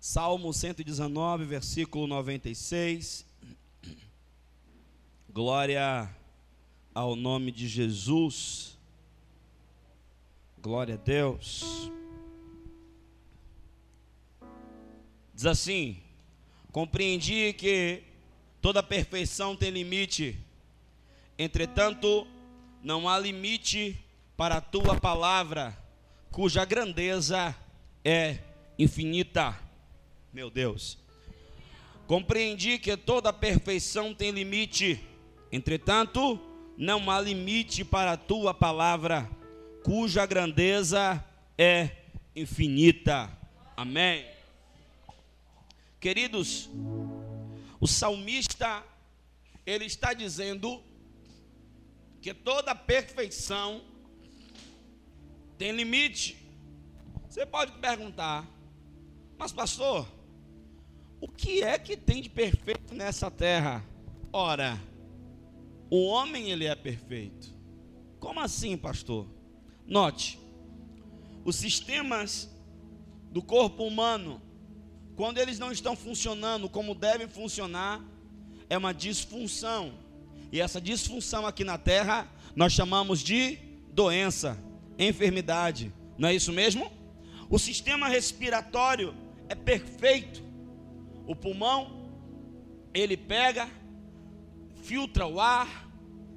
Salmo 119, versículo 96. Glória ao nome de Jesus. Glória a Deus. Diz assim: Compreendi que toda perfeição tem limite, entretanto, não há limite para a tua palavra, cuja grandeza é infinita meu Deus. Compreendi que toda perfeição tem limite, entretanto, não há limite para a tua palavra, cuja grandeza é infinita. Amém. Queridos, o salmista, ele está dizendo que toda perfeição tem limite. Você pode perguntar, mas pastor, o que é que tem de perfeito nessa terra? Ora, o homem ele é perfeito. Como assim, pastor? Note, os sistemas do corpo humano, quando eles não estão funcionando como devem funcionar, é uma disfunção. E essa disfunção aqui na terra nós chamamos de doença, enfermidade. Não é isso mesmo? O sistema respiratório é perfeito, o pulmão, ele pega, filtra o ar,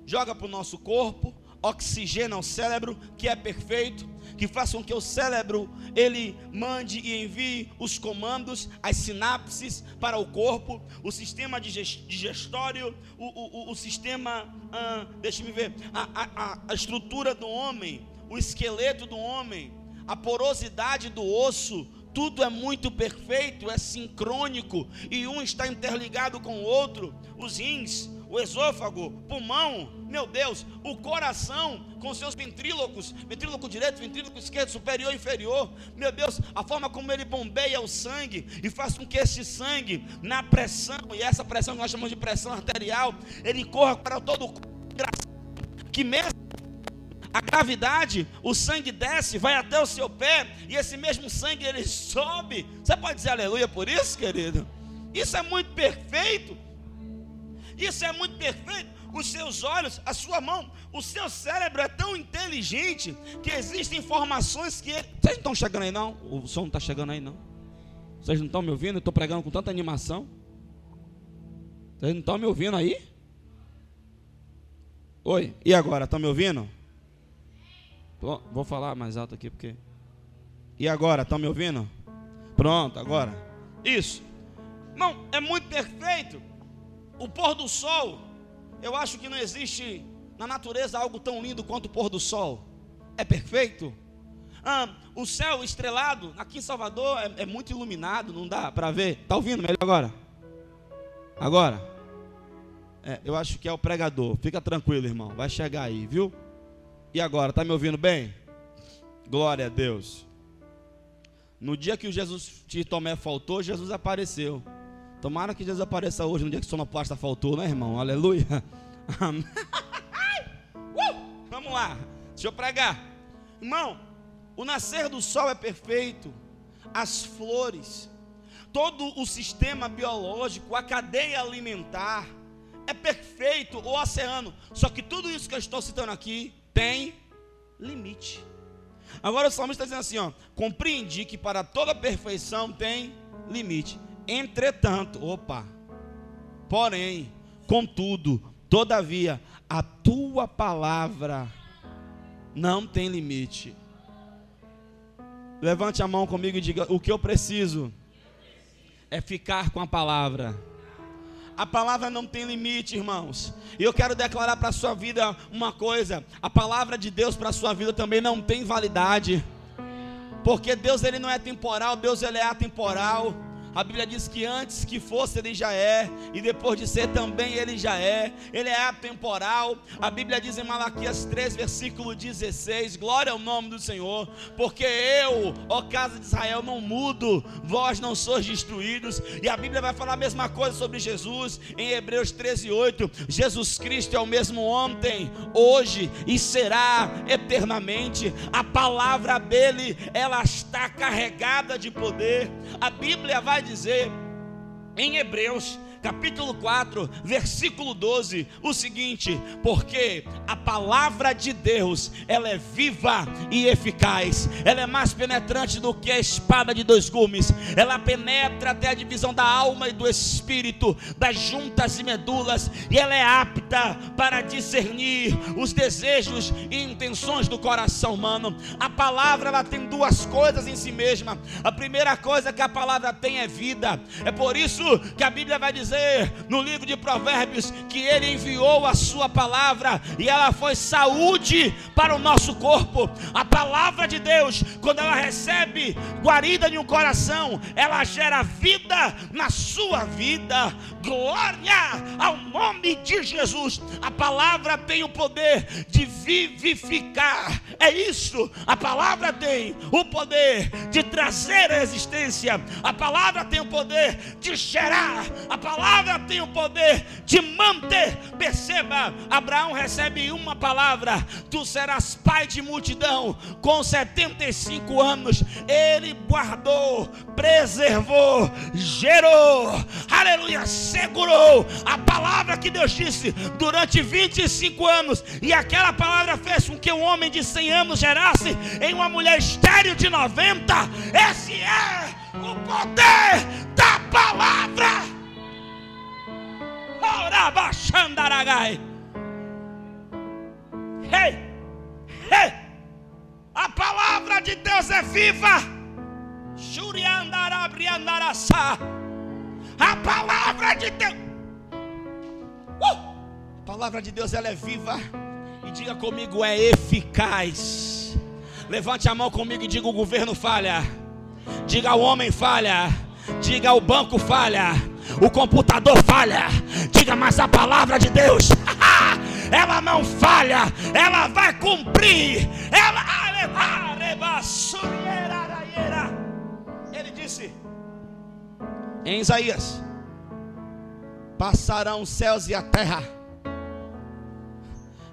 joga para o nosso corpo, oxigena o cérebro, que é perfeito, que faz com que o cérebro ele mande e envie os comandos, as sinapses para o corpo, o sistema digestório, o, o, o sistema, ah, deixa-me ver, a, a, a estrutura do homem, o esqueleto do homem, a porosidade do osso, tudo é muito perfeito, é sincrônico e um está interligado com o outro. Os rins, o esôfago, pulmão, meu Deus, o coração com seus ventrílocos, ventríloco direito, ventríloco esquerdo, superior inferior. Meu Deus, a forma como ele bombeia o sangue e faz com que esse sangue, na pressão, e essa pressão que nós chamamos de pressão arterial, ele corra para todo o corpo. Que mesmo a gravidade, o sangue desce, vai até o seu pé, e esse mesmo sangue ele sobe. Você pode dizer aleluia por isso, querido? Isso é muito perfeito. Isso é muito perfeito. Os seus olhos, a sua mão, o seu cérebro é tão inteligente que existem informações que. Ele... Vocês não estão chegando aí, não? O som não está chegando aí, não? Vocês não estão me ouvindo? Eu estou pregando com tanta animação. Vocês não estão me ouvindo aí? Oi, e agora? Estão me ouvindo? Vou falar mais alto aqui porque. E agora, estão me ouvindo? Pronto, agora. Isso. Não, é muito perfeito. O pôr do sol. Eu acho que não existe na natureza algo tão lindo quanto o pôr do sol. É perfeito. Ah, o céu estrelado, aqui em Salvador, é, é muito iluminado, não dá para ver. Está ouvindo melhor agora? Agora? É, eu acho que é o pregador. Fica tranquilo, irmão. Vai chegar aí, viu? E agora, está me ouvindo bem? Glória a Deus. No dia que o Jesus de Tomé faltou, Jesus apareceu. Tomara que Jesus apareça hoje, no dia que sonoplasta faltou, né, irmão? Aleluia. uh, vamos lá, deixa eu pregar. Irmão, o nascer do sol é perfeito, as flores, todo o sistema biológico, a cadeia alimentar é perfeito, o oceano. Só que tudo isso que eu estou citando aqui tem limite. Agora o salmista está dizendo assim: ó, compreendi que para toda perfeição tem limite. Entretanto, opa, porém, contudo, todavia, a tua palavra não tem limite. Levante a mão comigo e diga: o que eu preciso é ficar com a palavra. A palavra não tem limite, irmãos. E eu quero declarar para a sua vida uma coisa: a palavra de Deus para a sua vida também não tem validade. Porque Deus ele não é temporal, Deus ele é atemporal. A Bíblia diz que antes que fosse ele já é, e depois de ser também ele já é. Ele é atemporal. A Bíblia diz em Malaquias 3, versículo 16: Glória ao nome do Senhor, porque eu, ó casa de Israel, não mudo, vós não sois destruídos. E a Bíblia vai falar a mesma coisa sobre Jesus em Hebreus 13, 8. Jesus Cristo é o mesmo ontem, hoje e será eternamente. A palavra dele, ela está carregada de poder. A Bíblia vai dizer em Hebreus capítulo 4, versículo 12, o seguinte: porque a palavra de Deus, ela é viva e eficaz, ela é mais penetrante do que a espada de dois gumes, ela penetra até a divisão da alma e do espírito, das juntas e medulas, e ela é apta para discernir os desejos e intenções do coração humano. A palavra ela tem duas coisas em si mesma. A primeira coisa que a palavra tem é vida. É por isso que a Bíblia vai dizer dizer no livro de Provérbios que ele enviou a sua palavra e ela foi saúde para o nosso corpo. A palavra de Deus, quando ela recebe guarida de um coração, ela gera vida na sua vida. Glória ao nome de Jesus. A palavra tem o poder de vivificar. É isso. A palavra tem o poder de trazer a existência. A palavra tem o poder de gerar. A palavra palavra tem o poder de manter. Perceba, Abraão recebe uma palavra: tu serás pai de multidão. Com 75 anos, ele guardou, preservou, gerou, aleluia, segurou a palavra que Deus disse durante 25 anos. E aquela palavra fez com que um homem de 100 anos gerasse em uma mulher estéril de 90. Esse é o poder da palavra. Ei, ei, a palavra de Deus é viva. A palavra de Deus. Uh! A palavra de Deus ela é viva. E diga comigo, é eficaz. Levante a mão comigo e diga: o governo falha. Diga: o homem falha. Diga: o banco falha o computador falha. Diga, mas a palavra de Deus, ela não falha, ela vai cumprir. Ela. Ele disse em Isaías: Passarão os céus e a terra,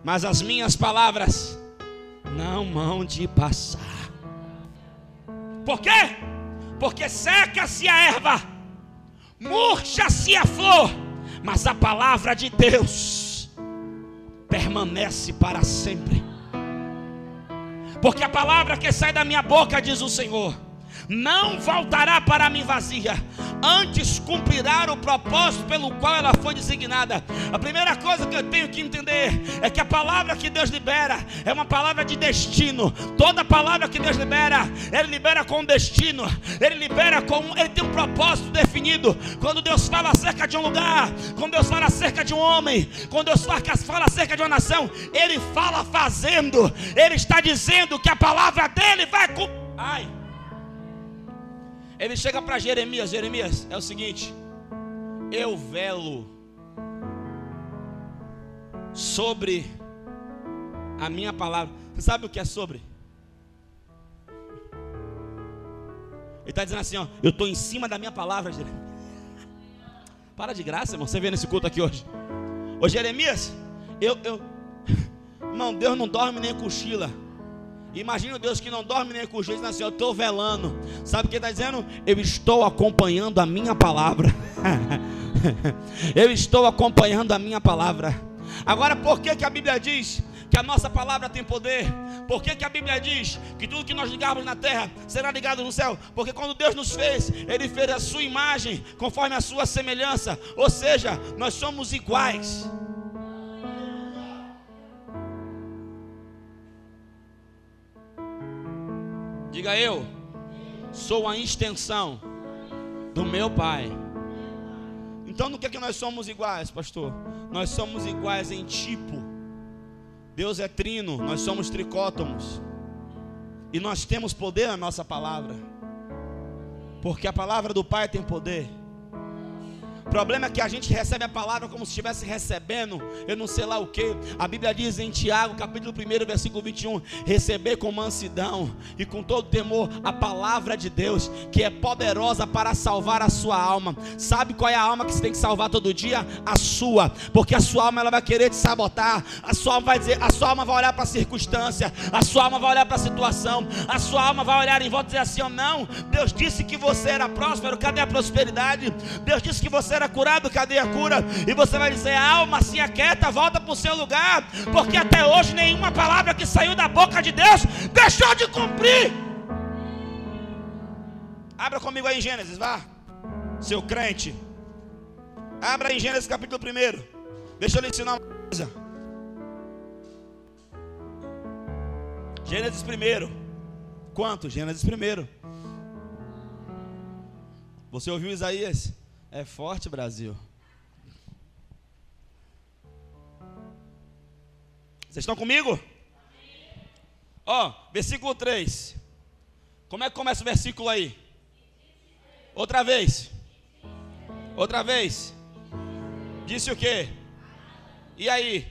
mas as minhas palavras não vão de passar. Por quê? Porque seca-se a erva murcha-se a flor, mas a palavra de Deus permanece para sempre. Porque a palavra que sai da minha boca, diz o Senhor, não voltará para mim vazia, antes cumprirá o propósito pelo qual ela foi designada. A primeira coisa que eu tenho que entender é que a palavra que Deus libera é uma palavra de destino. Toda palavra que Deus libera, Ele libera com destino, Ele libera com. Ele tem um propósito definido. Quando Deus fala acerca de um lugar, quando Deus fala acerca de um homem, quando Deus fala acerca de uma nação, Ele fala fazendo, Ele está dizendo que a palavra dele vai cumprir. Ai. Ele chega para Jeremias: Jeremias, é o seguinte, eu velo sobre a minha palavra. Você sabe o que é sobre? Ele está dizendo assim: ó, eu estou em cima da minha palavra, Jeremias. Para de graça, irmão. Você vê nesse culto aqui hoje. Ô Jeremias, eu, eu, irmão, Deus não dorme nem cochila. Imagina Deus que não dorme nem com juízo, assim, eu estou velando. Sabe o que está dizendo? Eu estou acompanhando a minha palavra. eu estou acompanhando a minha palavra. Agora, por que, que a Bíblia diz que a nossa palavra tem poder? Por que, que a Bíblia diz que tudo que nós ligarmos na terra será ligado no céu? Porque quando Deus nos fez, Ele fez a sua imagem conforme a sua semelhança. Ou seja, nós somos iguais. Diga eu, sou a extensão do meu Pai. Então, no que é que nós somos iguais, pastor? Nós somos iguais em tipo. Deus é trino, nós somos tricótomos. E nós temos poder na nossa palavra. Porque a palavra do Pai tem poder. Problema é que a gente recebe a palavra como se estivesse recebendo, eu não sei lá o que. A Bíblia diz em Tiago, capítulo 1, versículo 21, receber com mansidão e com todo temor a palavra de Deus, que é poderosa para salvar a sua alma. Sabe qual é a alma que você tem que salvar todo dia? A sua, porque a sua alma ela vai querer te sabotar. A sua alma vai dizer, a sua alma vai olhar para a circunstância, a sua alma vai olhar para a situação, a sua alma vai olhar em volta e dizer assim: oh, não, Deus disse que você era próspero, cadê a prosperidade? Deus disse que você era curado, cadê a cura? E você vai dizer, alma, se aquieta, volta para o seu lugar, porque até hoje nenhuma palavra que saiu da boca de Deus deixou de cumprir. Abra comigo aí em Gênesis, vá, seu crente. Abra em Gênesis capítulo 1. Deixa eu lhe ensinar uma coisa. Gênesis 1. Quanto? Gênesis 1. Você ouviu Isaías? É forte, Brasil. Vocês estão comigo? Ó, oh, versículo 3. Como é que começa o versículo aí? Outra vez. Outra vez. Disse o quê? E aí?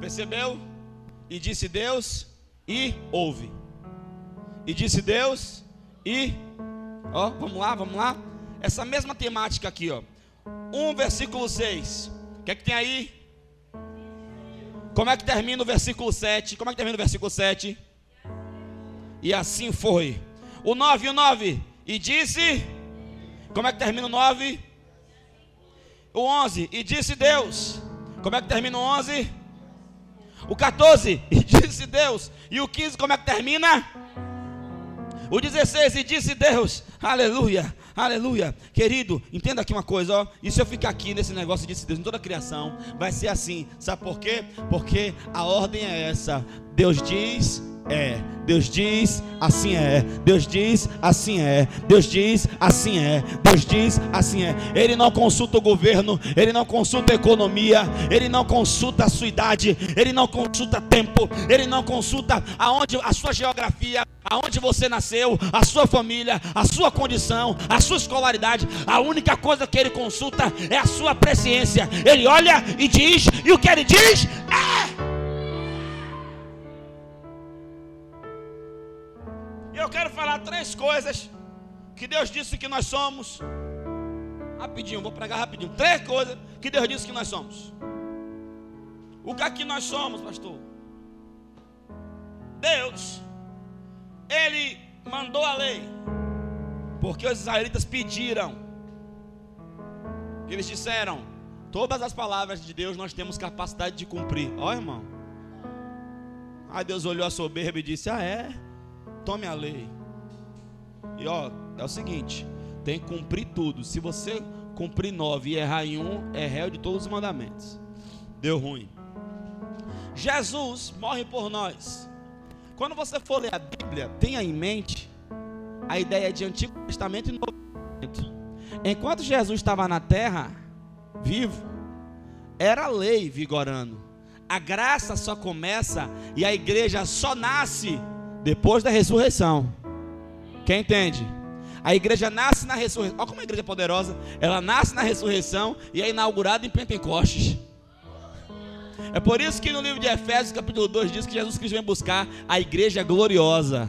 Percebeu? E disse Deus e ouve. E disse Deus e ó, oh, vamos lá, vamos lá essa mesma temática aqui, ó. 1 versículo 6. O que é que tem aí? Como é que termina o versículo 7? Como é que termina o versículo 7? E assim foi. O 9 e o 9. E disse. Como é que termina o 9? O 11. E disse Deus. Como é que termina o 11? O 14. E disse Deus. E o 15. Como é que termina? O 16. E disse Deus. Aleluia. Aleluia. Querido, entenda aqui uma coisa, ó. E se eu ficar aqui nesse negócio de Deus em toda a criação, vai ser assim. Sabe por quê? Porque a ordem é essa. Deus diz, é. Deus diz, assim é. Deus diz, assim é. Deus diz, assim é. Deus diz, assim é. Ele não consulta o governo, ele não consulta a economia, ele não consulta a sua idade, ele não consulta tempo, ele não consulta aonde a sua geografia, aonde você nasceu, a sua família, a sua condição, a sua escolaridade. A única coisa que ele consulta é a sua presciência. Ele olha e diz, e o que ele diz é eu quero falar três coisas que Deus disse que nós somos. Rapidinho, vou pregar rapidinho. Três coisas que Deus disse que nós somos. O que é que nós somos, pastor? Deus, Ele mandou a lei, porque os israelitas pediram. Eles disseram: Todas as palavras de Deus nós temos capacidade de cumprir. Ó, irmão. Aí Deus olhou a soberba e disse: Ah, é? tome a lei. E ó, é o seguinte: tem que cumprir tudo. Se você cumprir nove e errar em um, é réu de todos os mandamentos. Deu ruim. Jesus morre por nós. Quando você for ler a Bíblia, tenha em mente a ideia de Antigo Testamento e Novo Testamento. Enquanto Jesus estava na terra, vivo, era a lei vigorando. A graça só começa e a igreja só nasce depois da ressurreição. Quem entende? A igreja nasce na ressurreição. Olha como a igreja é poderosa. Ela nasce na ressurreição e é inaugurada em Pentecostes. É por isso que no livro de Efésios, capítulo 2, diz que Jesus Cristo vem buscar a igreja gloriosa.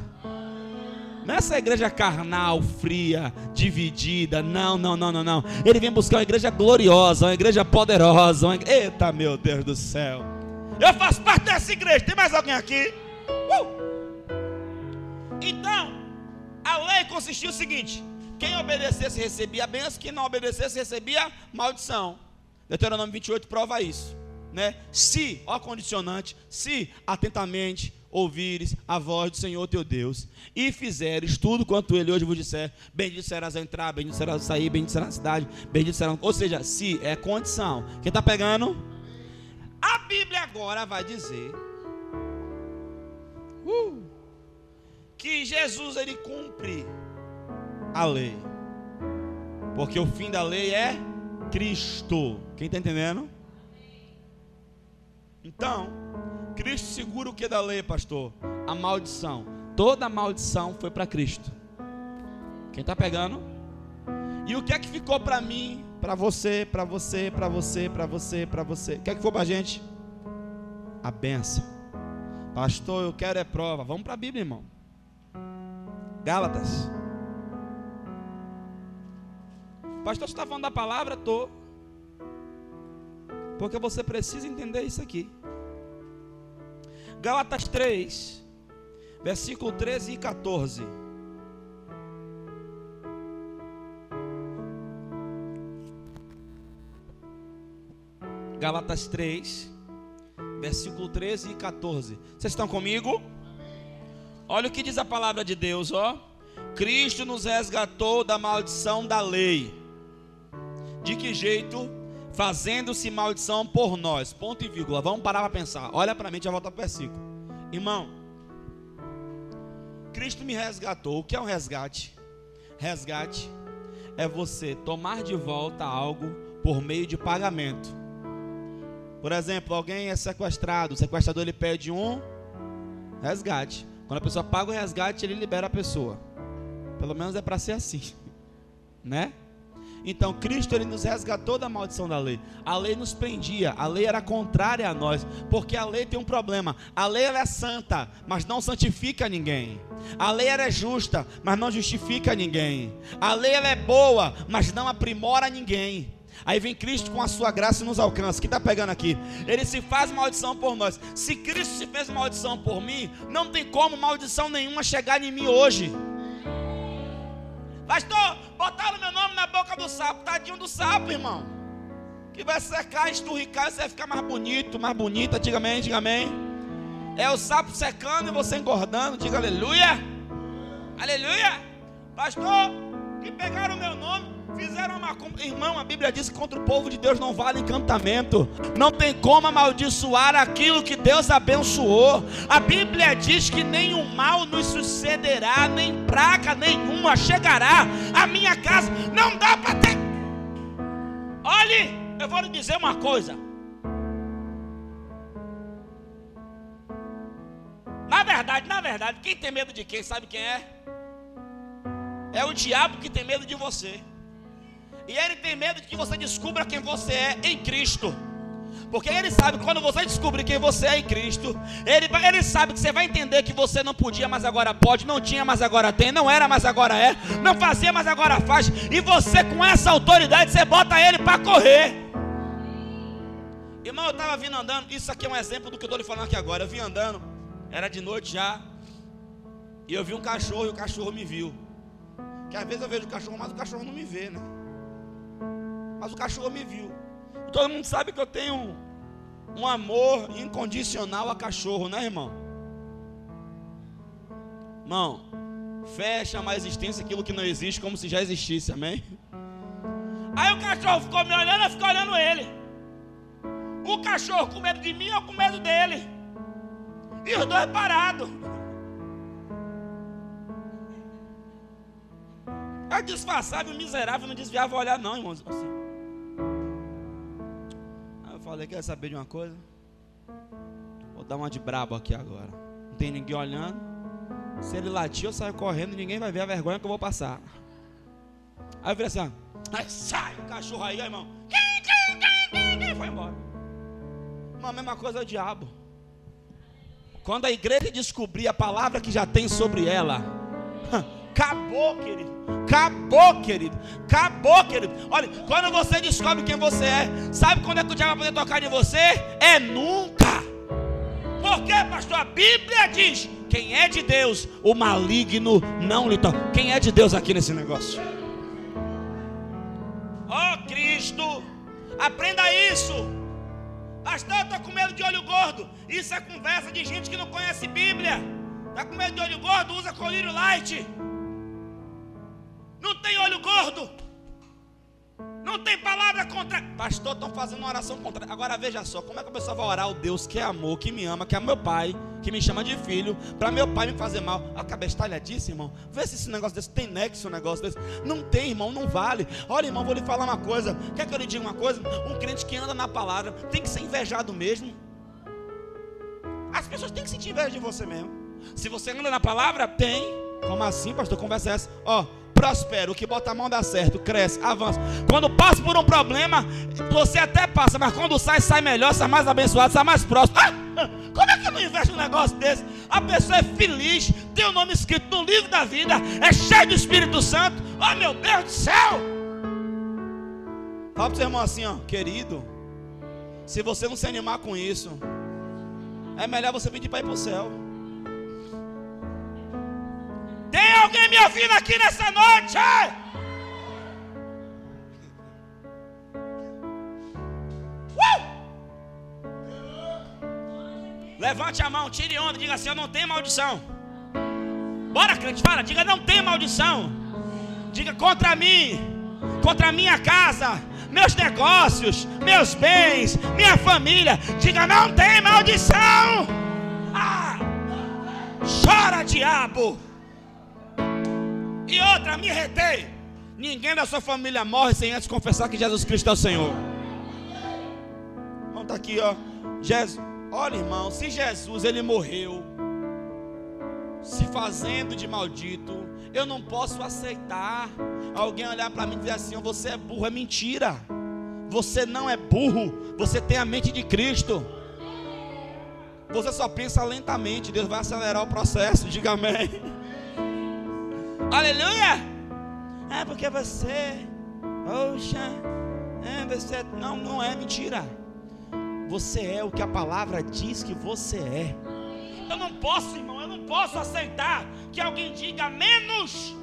Não é essa igreja carnal, fria, dividida. Não, não, não, não, não. Ele vem buscar uma igreja gloriosa, uma igreja poderosa. Uma... Eita, meu Deus do céu. Eu faço parte dessa igreja. Tem mais alguém aqui? Uh! Então, a lei consistia o seguinte: quem obedecesse recebia bênção, quem não obedecesse recebia maldição. Deuteronômio 28 prova isso. Né? Se, ó condicionante, se atentamente ouvires a voz do Senhor teu Deus e fizeres tudo quanto ele hoje vos disser, bendito serás a entrar, bendito serás a sair, bendito será a cidade, bendito será. Ou seja, se é condição. Quem está pegando? A Bíblia agora vai dizer. Uh, que Jesus ele cumpre a lei. Porque o fim da lei é Cristo. Quem está entendendo? Então, Cristo segura o que da lei, pastor? A maldição. Toda a maldição foi para Cristo. Quem está pegando? E o que é que ficou para mim, para você, para você, para você, para você, para você? O que é que foi para a gente? A benção. Pastor, eu quero é prova. Vamos para a Bíblia, irmão. Gálatas. Pastor, você está falando da palavra? Estou. Porque você precisa entender isso aqui. Gálatas 3, versículo 13 e 14. Gálatas 3, versículo 13 e 14. Vocês estão comigo? Olha o que diz a palavra de Deus, ó. Cristo nos resgatou da maldição da lei. De que jeito? Fazendo-se maldição por nós. Ponto e vírgula. Vamos parar para pensar. Olha para mim, já volta para o versículo. Irmão, Cristo me resgatou. O que é um resgate? Resgate é você tomar de volta algo por meio de pagamento. Por exemplo, alguém é sequestrado, o sequestrador ele pede um resgate. Quando a pessoa paga o resgate, ele libera a pessoa. Pelo menos é para ser assim, né? Então, Cristo ele nos resgatou da maldição da lei. A lei nos prendia, a lei era contrária a nós, porque a lei tem um problema. A lei é santa, mas não santifica ninguém. A lei é justa, mas não justifica ninguém. A lei é boa, mas não aprimora ninguém. Aí vem Cristo com a sua graça e nos alcança. Que está pegando aqui? Ele se faz maldição por nós. Se Cristo se fez maldição por mim, não tem como maldição nenhuma chegar em mim hoje. Pastor, botaram meu nome na boca do sapo. Tadinho do sapo, irmão. Que vai secar, esturricar, você vai ficar mais bonito, mais bonita. Diga amém, diga amém. É o sapo secando e você engordando. Diga aleluia. Aleluia. Pastor, que pegaram o meu nome. Fizeram uma. Irmão, a Bíblia diz que contra o povo de Deus não vale encantamento. Não tem como amaldiçoar aquilo que Deus abençoou. A Bíblia diz que nenhum mal nos sucederá, nem praga nenhuma chegará à minha casa. Não dá para ter. Olhe, eu vou lhe dizer uma coisa. Na verdade, na verdade, quem tem medo de quem? Sabe quem é? É o diabo que tem medo de você. E ele tem medo de que você descubra quem você é em Cristo. Porque ele sabe que quando você descobrir quem você é em Cristo, ele, ele sabe que você vai entender que você não podia, mas agora pode, não tinha, mas agora tem, não era, mas agora é, não fazia, mas agora faz. E você, com essa autoridade, você bota ele para correr. Irmão, eu estava vindo andando, isso aqui é um exemplo do que eu estou lhe falando aqui agora. Eu vim andando, era de noite já, e eu vi um cachorro e o cachorro me viu. Que às vezes eu vejo o cachorro, mas o cachorro não me vê, né? Mas o cachorro me viu. Todo mundo sabe que eu tenho um amor incondicional a cachorro, né, irmão? Irmão, fecha a existência aquilo que não existe como se já existisse, amém? Aí o cachorro ficou me olhando, eu fiquei olhando ele. O cachorro com medo de mim, eu com medo dele. E os dois parados. É disfarçava e miserável, não desviava olhar, não, irmãos. Assim. Falei, quer saber de uma coisa? Vou dar uma de brabo aqui agora. Não tem ninguém olhando. Se ele latir, eu saio correndo e ninguém vai ver a vergonha que eu vou passar. Aí eu falei assim: aí sai o cachorro aí, irmão. Foi embora. Uma mesma coisa é o diabo. Quando a igreja descobrir a palavra que já tem sobre ela, acabou, querido. Acabou, querido. Acabou, querido. Olha, quando você descobre quem você é, sabe quando é que o diabo vai poder tocar em você? É nunca. Por quê, pastor? A Bíblia diz: quem é de Deus, o maligno não lhe toca. Quem é de Deus aqui nesse negócio? Oh, Cristo, aprenda isso. Pastor, estou com medo de olho gordo. Isso é conversa de gente que não conhece Bíblia. Está com medo de olho gordo? Usa colírio light. Não tem olho gordo. Não tem palavra contra. Pastor, estão fazendo uma oração contra. Agora veja só, como é que a pessoa vai orar o Deus que é amor, que me ama, que é meu pai, que me chama de filho, para meu pai me fazer mal? A cabeça talhadíssima, irmão. Vê se esse negócio desse tem nexo, um negócio desse. Não tem, irmão, não vale. Olha, irmão, vou lhe falar uma coisa. Quer que eu lhe diga uma coisa? Um crente que anda na palavra tem que ser invejado mesmo. As pessoas têm que sentir inveja de você mesmo. Se você anda na palavra, tem. Como assim, pastor? Conversa essa. Ó prospera, o que bota a mão dá certo, cresce, avança. Quando passa por um problema, você até passa, mas quando sai, sai melhor, sai mais abençoado, sai mais próximo. Ah, como é que não investe um negócio desse? A pessoa é feliz, tem o nome escrito no livro da vida, é cheio do Espírito Santo. Oh meu Deus do céu! Fala para o seu irmão assim, ó, querido. Se você não se animar com isso, é melhor você pedir para ir para o céu. Tem alguém me ouvindo aqui nessa noite? Uh! Levante a mão, tire onda, diga assim: Eu não tenho maldição. Bora, crente, fala, diga: Não tem maldição. Diga contra mim, contra minha casa, meus negócios, meus bens, minha família. Diga: Não tem maldição. Ah! Chora, diabo. E outra, me retei. Ninguém da sua família morre sem antes confessar que Jesus Cristo é o Senhor. Vamos tá aqui, ó. Jesus, olha, irmão, se Jesus ele morreu se fazendo de maldito, eu não posso aceitar alguém olhar para mim e dizer assim: "Você é burro", é mentira. Você não é burro, você tem a mente de Cristo. Você só pensa lentamente, Deus vai acelerar o processo. Diga amém. Aleluia! É porque você, poxa, é você, não, não é mentira. Você é o que a palavra diz que você é. Eu não posso, irmão, eu não posso aceitar que alguém diga menos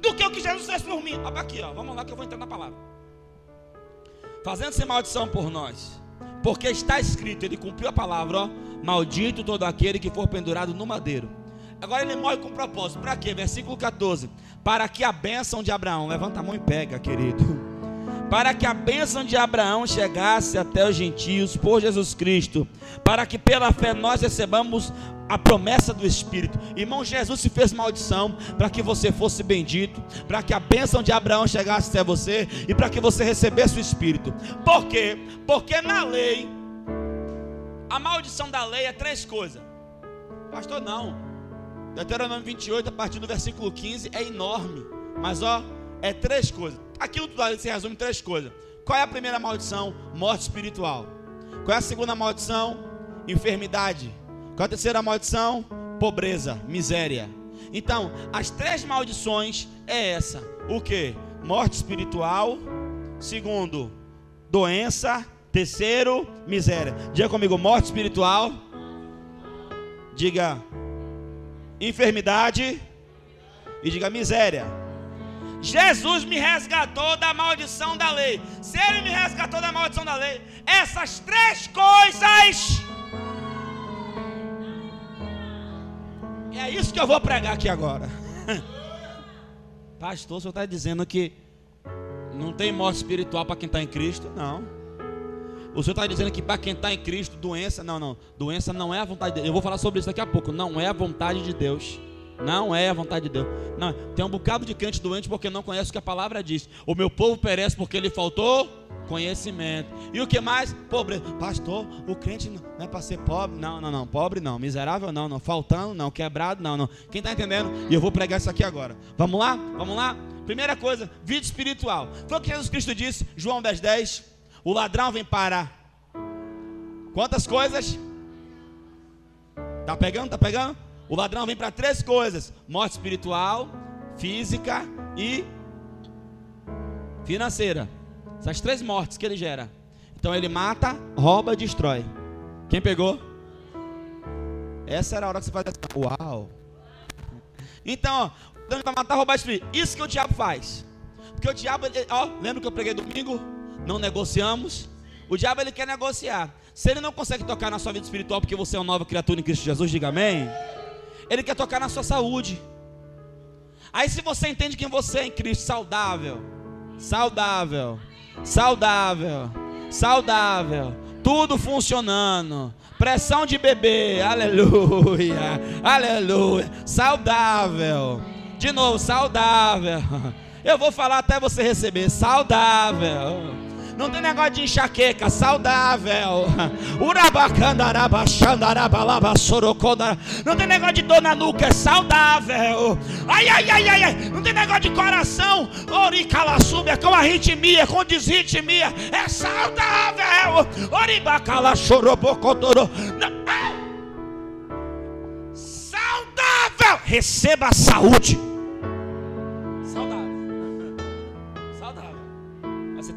do que o que Jesus fez por mim. Olha aqui, ó, vamos lá que eu vou entrar na palavra. Fazendo-se maldição por nós, porque está escrito, ele cumpriu a palavra, ó, maldito todo aquele que for pendurado no madeiro. Agora ele morre com propósito. Para quê? Versículo 14. Para que a bênção de Abraão, levanta a mão e pega, querido. Para que a bênção de Abraão chegasse até os gentios por Jesus Cristo, para que pela fé nós recebamos a promessa do Espírito. Irmão, Jesus se fez maldição para que você fosse bendito, para que a bênção de Abraão chegasse até você e para que você recebesse o Espírito. Por quê? Porque na lei, a maldição da lei é três coisas. Pastor, não. Deuteronômio 28, a partir do versículo 15, é enorme. Mas ó, é três coisas. Aquilo tudo se resume em três coisas. Qual é a primeira maldição? Morte espiritual. Qual é a segunda maldição? Enfermidade. Qual é a terceira maldição? Pobreza, miséria. Então, as três maldições é essa. O que? Morte espiritual. Segundo, doença. Terceiro, miséria. Diga comigo, morte espiritual. Diga enfermidade e diga miséria. Jesus me resgatou da maldição da lei. Se ele me resgatou da maldição da lei, essas três coisas. É isso que eu vou pregar aqui agora. Pastor, o senhor está dizendo que não tem morte espiritual para quem está em Cristo? Não. O senhor está dizendo que para quem está em Cristo, doença, não, não. Doença não é a vontade de Deus. Eu vou falar sobre isso daqui a pouco. Não é a vontade de Deus. Não é a vontade de Deus. Não, tem um bocado de crente doente porque não conhece o que a palavra diz. O meu povo perece porque lhe faltou conhecimento. E o que mais? Pobreza. Pastor, o crente não é para ser pobre. Não, não, não. Pobre não. Miserável não, não. Faltando não. Quebrado não, não. Quem está entendendo? E eu vou pregar isso aqui agora. Vamos lá? Vamos lá? Primeira coisa, vida espiritual. Foi o que Jesus Cristo disse, João 10, 10. O ladrão vem para quantas coisas? Tá pegando? Tá pegando? O ladrão vem para três coisas: morte espiritual, física e financeira. Essas três mortes que ele gera. Então ele mata, rouba, destrói. Quem pegou? Essa era a hora que você faz assim. Uau! Então, ó, vai matar, roubar, destruir. Isso que o diabo faz. Porque o diabo, ó, lembra que eu preguei domingo? Não negociamos. O diabo ele quer negociar. Se ele não consegue tocar na sua vida espiritual porque você é uma nova criatura em Cristo Jesus, diga amém. Ele quer tocar na sua saúde. Aí se você entende quem você é em Cristo, saudável, saudável, saudável, saudável, tudo funcionando, pressão de bebê, aleluia, aleluia, saudável, de novo, saudável. Eu vou falar até você receber, saudável Não tem negócio de enxaqueca, saudável. Urabacandarabaxandarabalabasoroconda. Não tem negócio de dor na nuca, é saudável. Ai, ai, ai, ai, ai. Não tem negócio de coração. Oricalassúbia, com arritmia, com desritmia. É saudável. Oribacala chorobocotoro. Saudável. Receba a saúde.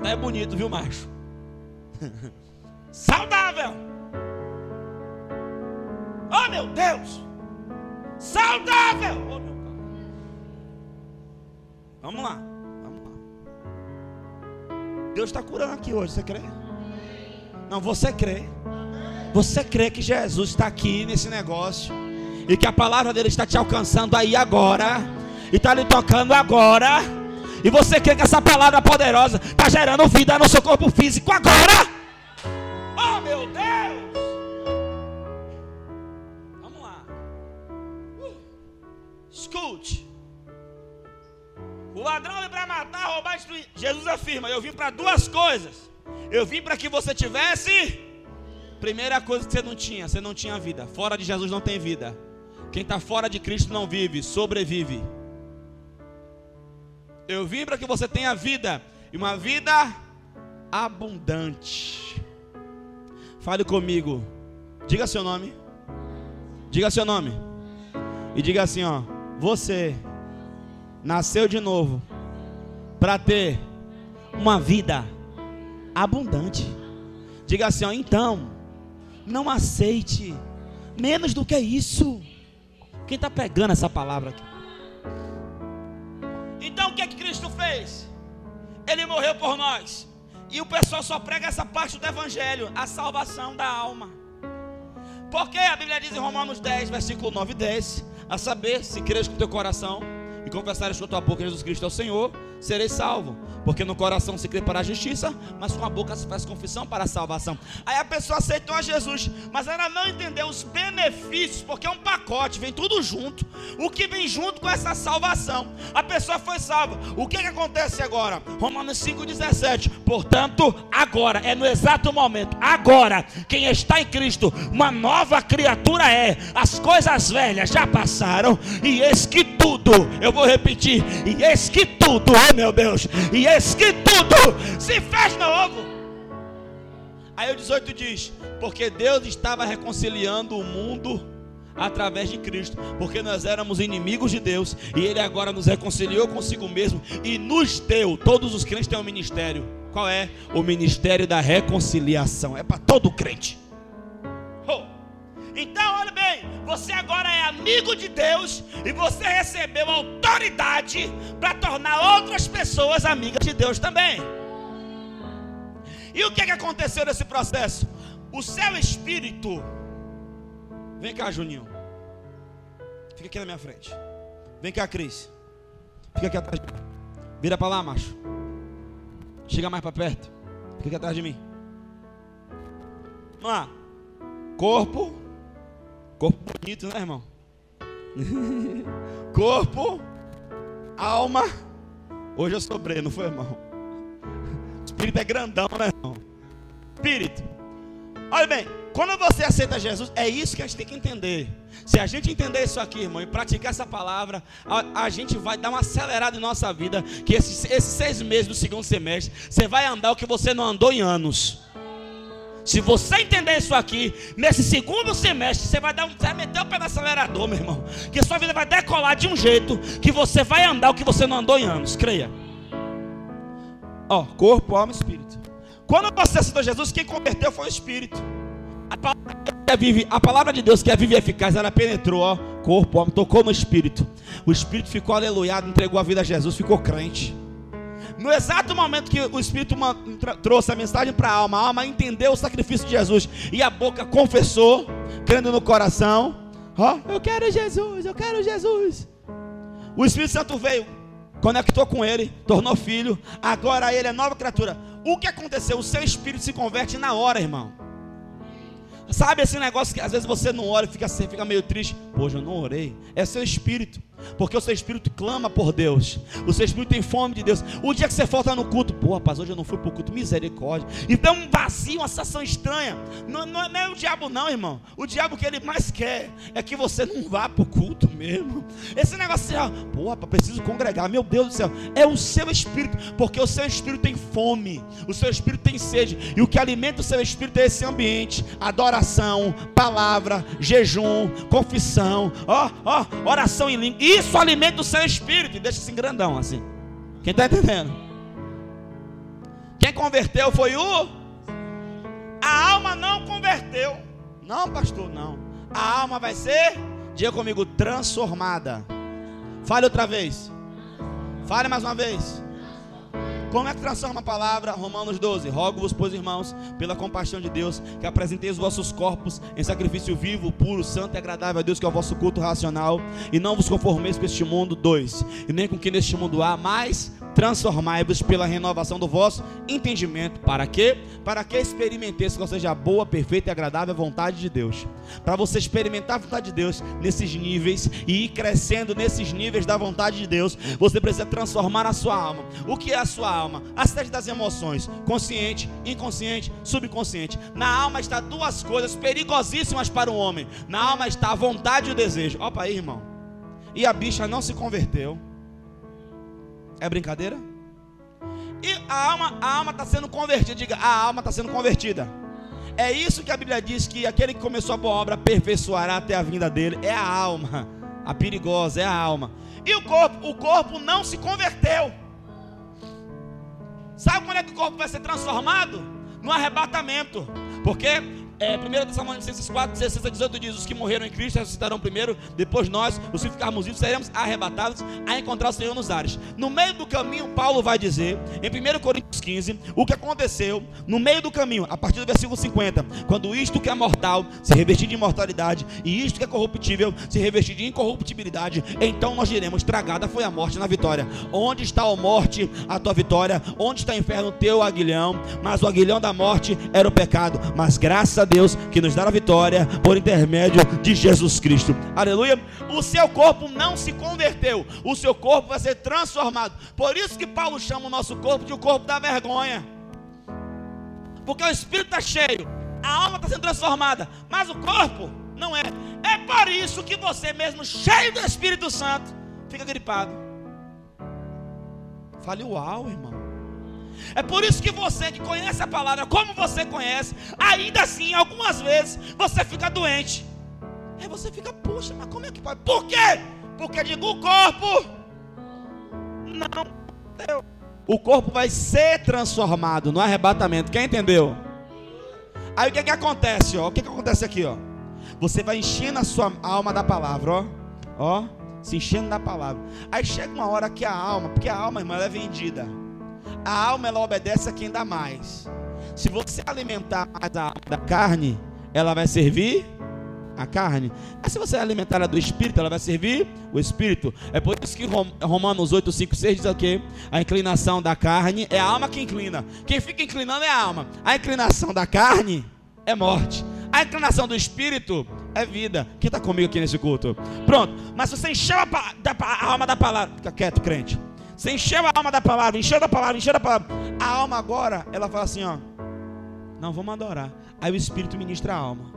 É bonito, viu, macho? Saudável. Oh, meu Deus. Saudável. Oh, meu Vamos lá. Vamos lá. Deus está curando aqui hoje, você crê? Não, você crê. Você crê que Jesus está aqui nesse negócio e que a palavra dele está te alcançando aí agora e está lhe tocando agora? E você crê que essa palavra poderosa está gerando vida no seu corpo físico agora? Oh meu Deus! Vamos lá. Uh. Escute. O ladrão vem para matar, roubar destruir. Jesus afirma: Eu vim para duas coisas. Eu vim para que você tivesse. Primeira coisa que você não tinha, você não tinha vida. Fora de Jesus não tem vida. Quem está fora de Cristo não vive, sobrevive. Eu vim para que você tenha vida e uma vida abundante. Fale comigo. Diga seu nome. Diga seu nome. E diga assim, ó: Você nasceu de novo para ter uma vida abundante. Diga assim, ó, então, não aceite menos do que isso. Quem está pegando essa palavra aqui? Então o que é que Cristo fez? Ele morreu por nós. E o pessoal só prega essa parte do Evangelho, a salvação da alma. Porque a Bíblia diz em Romanos 10, versículo 9 e 10: A saber, se crês com teu coração e confessares com tua boca Jesus Cristo é o Senhor, sereis salvo. Porque no coração se crê para a justiça, mas com a boca se faz confissão para a salvação. Aí a pessoa aceitou a Jesus, mas ela não entendeu os benefícios, porque é um pacote, vem tudo junto. O que vem junto com essa salvação. A pessoa foi salva. O que, que acontece agora? Romanos 5,17. Portanto, agora, é no exato momento, agora, quem está em Cristo, uma nova criatura é. As coisas velhas já passaram, e eis que tudo, eu vou repetir, e eis que tudo, oh meu Deus, e eis que tudo se fez novo. Aí o 18 diz: Porque Deus estava reconciliando o mundo através de Cristo, porque nós éramos inimigos de Deus e Ele agora nos reconciliou consigo mesmo e nos deu. Todos os crentes têm um ministério. Qual é? O ministério da reconciliação. É para todo crente. Então, olha bem, você agora é amigo de Deus e você recebeu autoridade para tornar outras pessoas amigas de Deus também. E o que, é que aconteceu nesse processo? O seu espírito. Vem cá, Juninho. Fica aqui na minha frente. Vem cá, Cris. Fica aqui atrás. Vira para lá, macho. Chega mais para perto. Fica aqui atrás de mim. Vamos lá. Corpo Corpo bonito, né, irmão? Corpo, alma. Hoje eu sobrei, não foi, irmão? Espírito é grandão, né, irmão? Espírito. Olha bem, quando você aceita Jesus, é isso que a gente tem que entender. Se a gente entender isso aqui, irmão, e praticar essa palavra, a, a gente vai dar uma acelerada em nossa vida. Que esses, esses seis meses do segundo semestre, você vai andar o que você não andou em anos. Se você entender isso aqui, nesse segundo semestre, você vai, dar um, vai meter o pé no acelerador, meu irmão. Que a sua vida vai decolar de um jeito que você vai andar o que você não andou em anos. Creia. Ó, corpo, alma e espírito. Quando você aceitou Jesus, quem converteu foi o espírito. A palavra, é vive, a palavra de Deus que é viva e eficaz, ela penetrou, ó, corpo, alma, tocou no espírito. O espírito ficou aleluiado, entregou a vida a Jesus, ficou crente. No exato momento que o Espírito trouxe a mensagem para a alma, a alma entendeu o sacrifício de Jesus e a boca confessou, crendo no coração: Ó, oh, eu quero Jesus, eu quero Jesus. O Espírito Santo veio, conectou com ele, tornou filho, agora ele é nova criatura. O que aconteceu? O seu espírito se converte na hora, irmão. Sabe esse negócio que às vezes você não ora e fica, assim, fica meio triste? Poxa, eu não orei. É seu espírito. Porque o seu espírito clama por Deus. O seu espírito tem fome de Deus. O dia que você falta no culto, pô, rapaz, hoje eu não fui para o culto, misericórdia. E dá um vazio, uma sensação estranha. Não, não, não, é o diabo, não, irmão. O diabo que ele mais quer é que você não vá para o culto mesmo. Esse negócio assim, pô, rapaz, preciso congregar. Meu Deus do céu. É o seu espírito. Porque o seu espírito tem fome. O seu espírito tem sede. E o que alimenta o seu espírito é esse ambiente: adoração, palavra, jejum, confissão, ó, ó, oração em língua. Isso alimenta o seu espírito. E deixa assim grandão assim. Quem está entendendo? Quem converteu foi o. A alma não converteu. Não, pastor, não. A alma vai ser, diga comigo, transformada. Fale outra vez. Fale mais uma vez. Como é que transforma a palavra? Romanos 12. Rogo-vos, pois, irmãos, pela compaixão de Deus, que apresenteis os vossos corpos em sacrifício vivo, puro, santo e agradável a Deus, que é o vosso culto racional, e não vos conformeis com este mundo. 2. E nem com que neste mundo há, mas transformai-vos pela renovação do vosso entendimento. Para quê? Para que experimenteis qual seja a boa, perfeita e agradável vontade de Deus. Para você experimentar a vontade de Deus nesses níveis e ir crescendo nesses níveis da vontade de Deus, você precisa transformar a sua alma. O que é a sua alma? A sede das emoções: consciente, inconsciente, subconsciente. Na alma está duas coisas perigosíssimas para o homem. Na alma está a vontade e o desejo. Opa aí, irmão. E a bicha não se converteu. É brincadeira? E a alma a alma está sendo convertida. Diga, a alma está sendo convertida. É isso que a Bíblia diz que aquele que começou a boa obra aperfeiçoará até a vinda dele. É a alma, a perigosa, é a alma. E o corpo? O corpo não se converteu. Sabe quando é que o corpo vai ser transformado? No arrebatamento. Porque é, 1 Tessalonicenses 4, 16 a 18 diz: Os que morreram em Cristo ressuscitarão primeiro, depois nós, os que ficarmos vivos, seremos arrebatados a encontrar o Senhor nos ares. No meio do caminho, Paulo vai dizer, em 1 Coríntios 15, o que aconteceu no meio do caminho, a partir do versículo 50, quando isto que é mortal se revestir de imortalidade, e isto que é corruptível se revestir de incorruptibilidade, então nós diremos: Tragada foi a morte na vitória. Onde está a morte, a tua vitória? Onde está o inferno, teu aguilhão? Mas o aguilhão da morte era o pecado, mas graças a Deus que nos dá a vitória por intermédio de Jesus Cristo. Aleluia. O seu corpo não se converteu, o seu corpo vai ser transformado. Por isso que Paulo chama o nosso corpo de o corpo da vergonha. Porque o espírito está cheio, a alma está sendo transformada, mas o corpo não é. É por isso que você mesmo, cheio do Espírito Santo, fica gripado. Fale uau, irmão. É por isso que você que conhece a palavra como você conhece, ainda assim, algumas vezes, você fica doente. Aí você fica, puxa, mas como é que pode? Por quê? Porque digo, o corpo não deu. O corpo vai ser transformado no arrebatamento. Quem entendeu? Aí o que, é que acontece? Ó? O que, é que acontece aqui? Ó? Você vai enchendo a sua alma da palavra, ó. ó se enchendo da palavra. Aí chega uma hora que a alma, porque a alma, irmã, ela é vendida. A alma ela obedece a quem dá mais. Se você alimentar mais a alma da carne, ela vai servir a carne. Mas se você alimentar ela do espírito, ela vai servir o espírito. É por isso que Romanos 8, 5, 6 diz aqui: a inclinação da carne é a alma que inclina. Quem fica inclinando é a alma. A inclinação da carne é morte. A inclinação do espírito é vida. Quem está comigo aqui nesse culto? Pronto. Mas se você encheu a, a alma da palavra, fica quieto, crente. Você encheu a alma da palavra, encheu da palavra, encheu da palavra. A alma agora, ela fala assim, ó. Não, vamos adorar. Aí o Espírito ministra a alma.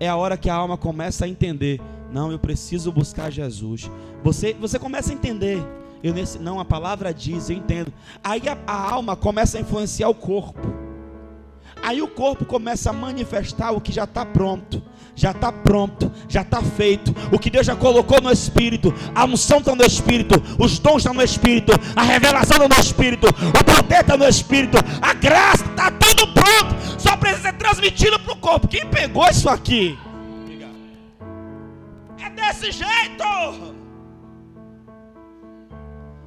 É a hora que a alma começa a entender. Não, eu preciso buscar Jesus. Você, você começa a entender. Eu nesse, não, a palavra diz, eu entendo. Aí a, a alma começa a influenciar o corpo. Aí o corpo começa a manifestar o que já está pronto, já está pronto, já está feito. O que Deus já colocou no Espírito, a unção está no Espírito, os dons estão no Espírito, a revelação está no Espírito, o poder está no Espírito, a graça está tudo pronto, só precisa ser transmitido para o corpo. Quem pegou isso aqui? É desse jeito.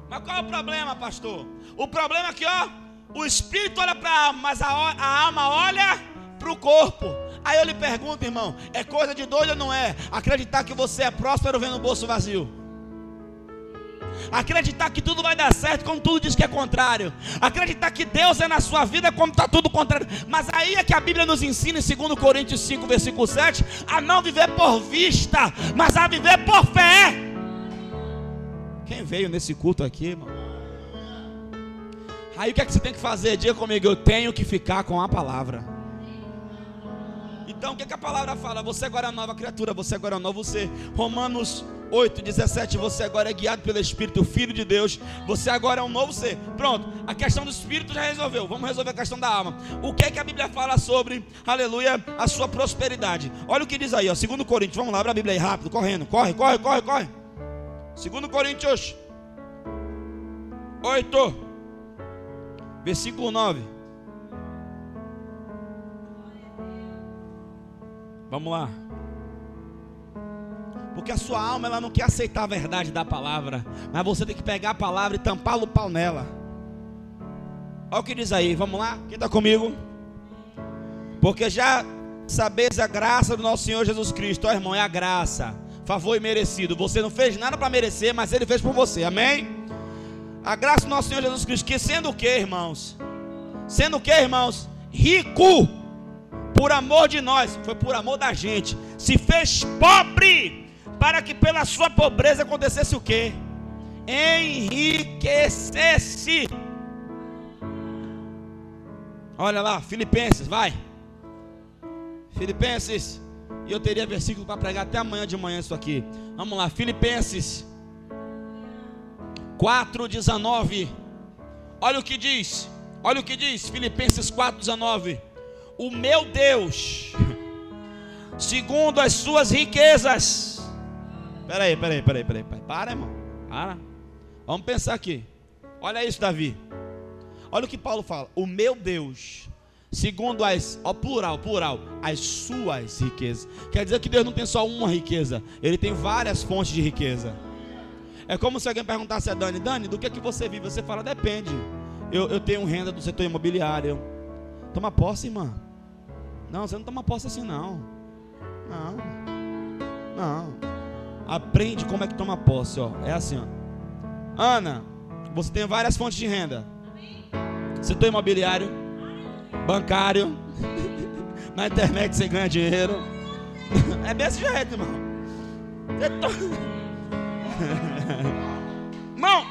Mas qual é o problema, pastor? O problema é que, ó o espírito olha para a alma, mas a, a alma olha para o corpo. Aí eu lhe pergunto, irmão, é coisa de doido ou não é? Acreditar que você é próspero vendo o bolso vazio. Acreditar que tudo vai dar certo quando tudo diz que é contrário. Acreditar que Deus é na sua vida quando está tudo contrário. Mas aí é que a Bíblia nos ensina em 2 Coríntios 5, versículo 7, a não viver por vista, mas a viver por fé. Quem veio nesse culto aqui, irmão? Aí o que é que você tem que fazer? Diga comigo, eu tenho que ficar com a palavra. Então o que, que a palavra fala? Você agora é nova criatura, você agora é um novo ser. Romanos 8, 17, você agora é guiado pelo Espírito, Filho de Deus, você agora é um novo ser. Pronto, a questão do Espírito já resolveu. Vamos resolver a questão da alma. O que é que a Bíblia fala sobre, aleluia, a sua prosperidade? Olha o que diz aí, ó, 2 Coríntios, vamos lá, abre a Bíblia aí rápido, correndo, corre, corre, corre, corre. 2 Coríntios 8, versículo 9. Vamos lá. Porque a sua alma ela não quer aceitar a verdade da palavra, mas você tem que pegar a palavra e tampar o pau nela. Olha o que diz aí, vamos lá? Quem está comigo? Porque já sabeis a graça do nosso Senhor Jesus Cristo, ó irmão, é a graça, favor e merecido. Você não fez nada para merecer, mas Ele fez por você, amém? A graça do nosso Senhor Jesus Cristo, que sendo o que, irmãos? Sendo o que, irmãos? Rico por amor de nós, foi por amor da gente, se fez pobre, para que pela sua pobreza acontecesse o que? Enriquecesse. Olha lá, Filipenses, vai. Filipenses, e eu teria versículo para pregar até amanhã de manhã isso aqui. Vamos lá, Filipenses 4:19. Olha o que diz. Olha o que diz, Filipenses 4:19 o meu Deus, segundo as suas riquezas. Peraí, peraí, peraí, peraí, peraí. Para, irmão. Para. Vamos pensar aqui. Olha isso, Davi. Olha o que Paulo fala. O meu Deus, segundo as, ó, plural, plural, as suas riquezas. Quer dizer que Deus não tem só uma riqueza, Ele tem várias fontes de riqueza. É como se alguém perguntasse a Dani, Dani, do que é que você vive? Você fala, depende. Eu, eu tenho renda do setor imobiliário. Toma posse, irmã. Não, você não toma posse assim, não. Não. Não. Aprende como é que toma posse, ó. É assim, ó. Ana, você tem várias fontes de renda. Setor imobiliário, bancário, na internet você ganha dinheiro. É desse jeito, irmão. Tô... Irmão,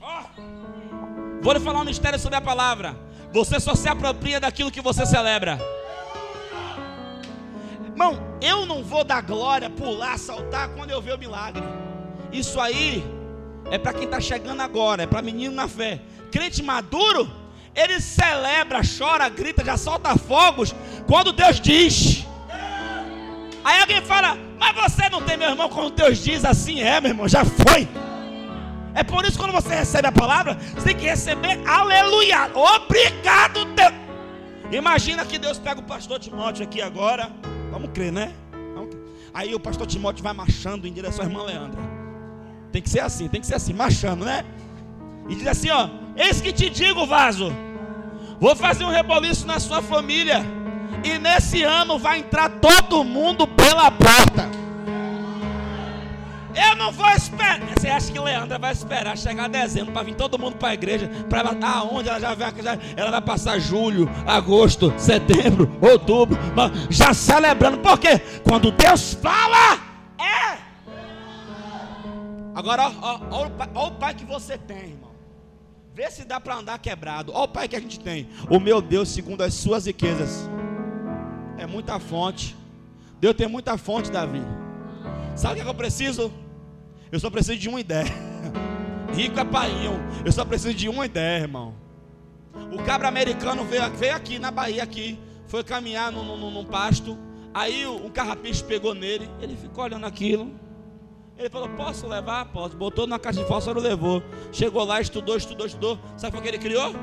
ó, vou lhe falar um mistério sobre a palavra. Você só se apropria daquilo que você celebra. Irmão, eu não vou dar glória, pular, saltar quando eu ver o milagre. Isso aí é para quem está chegando agora, é para menino na fé. Crente maduro, ele celebra, chora, grita, já solta fogos quando Deus diz. Aí alguém fala, mas você não tem, meu irmão, quando Deus diz assim é, meu irmão, já foi. É por isso que quando você recebe a palavra, você tem que receber aleluia. Obrigado, Deus. Imagina que Deus pega o pastor Timóteo aqui agora. Vamos crer, né? Vamos crer. Aí o pastor Timóteo vai marchando em direção à irmã Leandra. Tem que ser assim, tem que ser assim, marchando, né? E diz assim, ó: Eis que te digo, vaso, vou fazer um reboliço na sua família. E nesse ano vai entrar todo mundo pela porta. Eu não vou esperar. Você acha que Leandra vai esperar chegar dezembro para vir todo mundo para a igreja? Para aonde ela já vai? Ela vai passar julho, agosto, setembro, outubro, já celebrando. Por quê? Quando Deus fala, é. Agora, olha o pai que você tem, irmão. Vê se dá para andar quebrado. Olha o pai que a gente tem. O meu Deus, segundo as suas riquezas, é muita fonte. Deus tem muita fonte, Davi. Sabe o que eu preciso? Eu só preciso de uma ideia. Rico é painho. Eu só preciso de uma ideia, irmão. O cabra americano veio, veio aqui na Bahia, aqui. Foi caminhar num, num, num pasto. Aí um carrapicho pegou nele. Ele ficou olhando aquilo. Ele falou: Posso levar? Posso. Botou na caixa de fósforo, levou. Chegou lá, estudou, estudou, estudou. Sabe o que ele criou?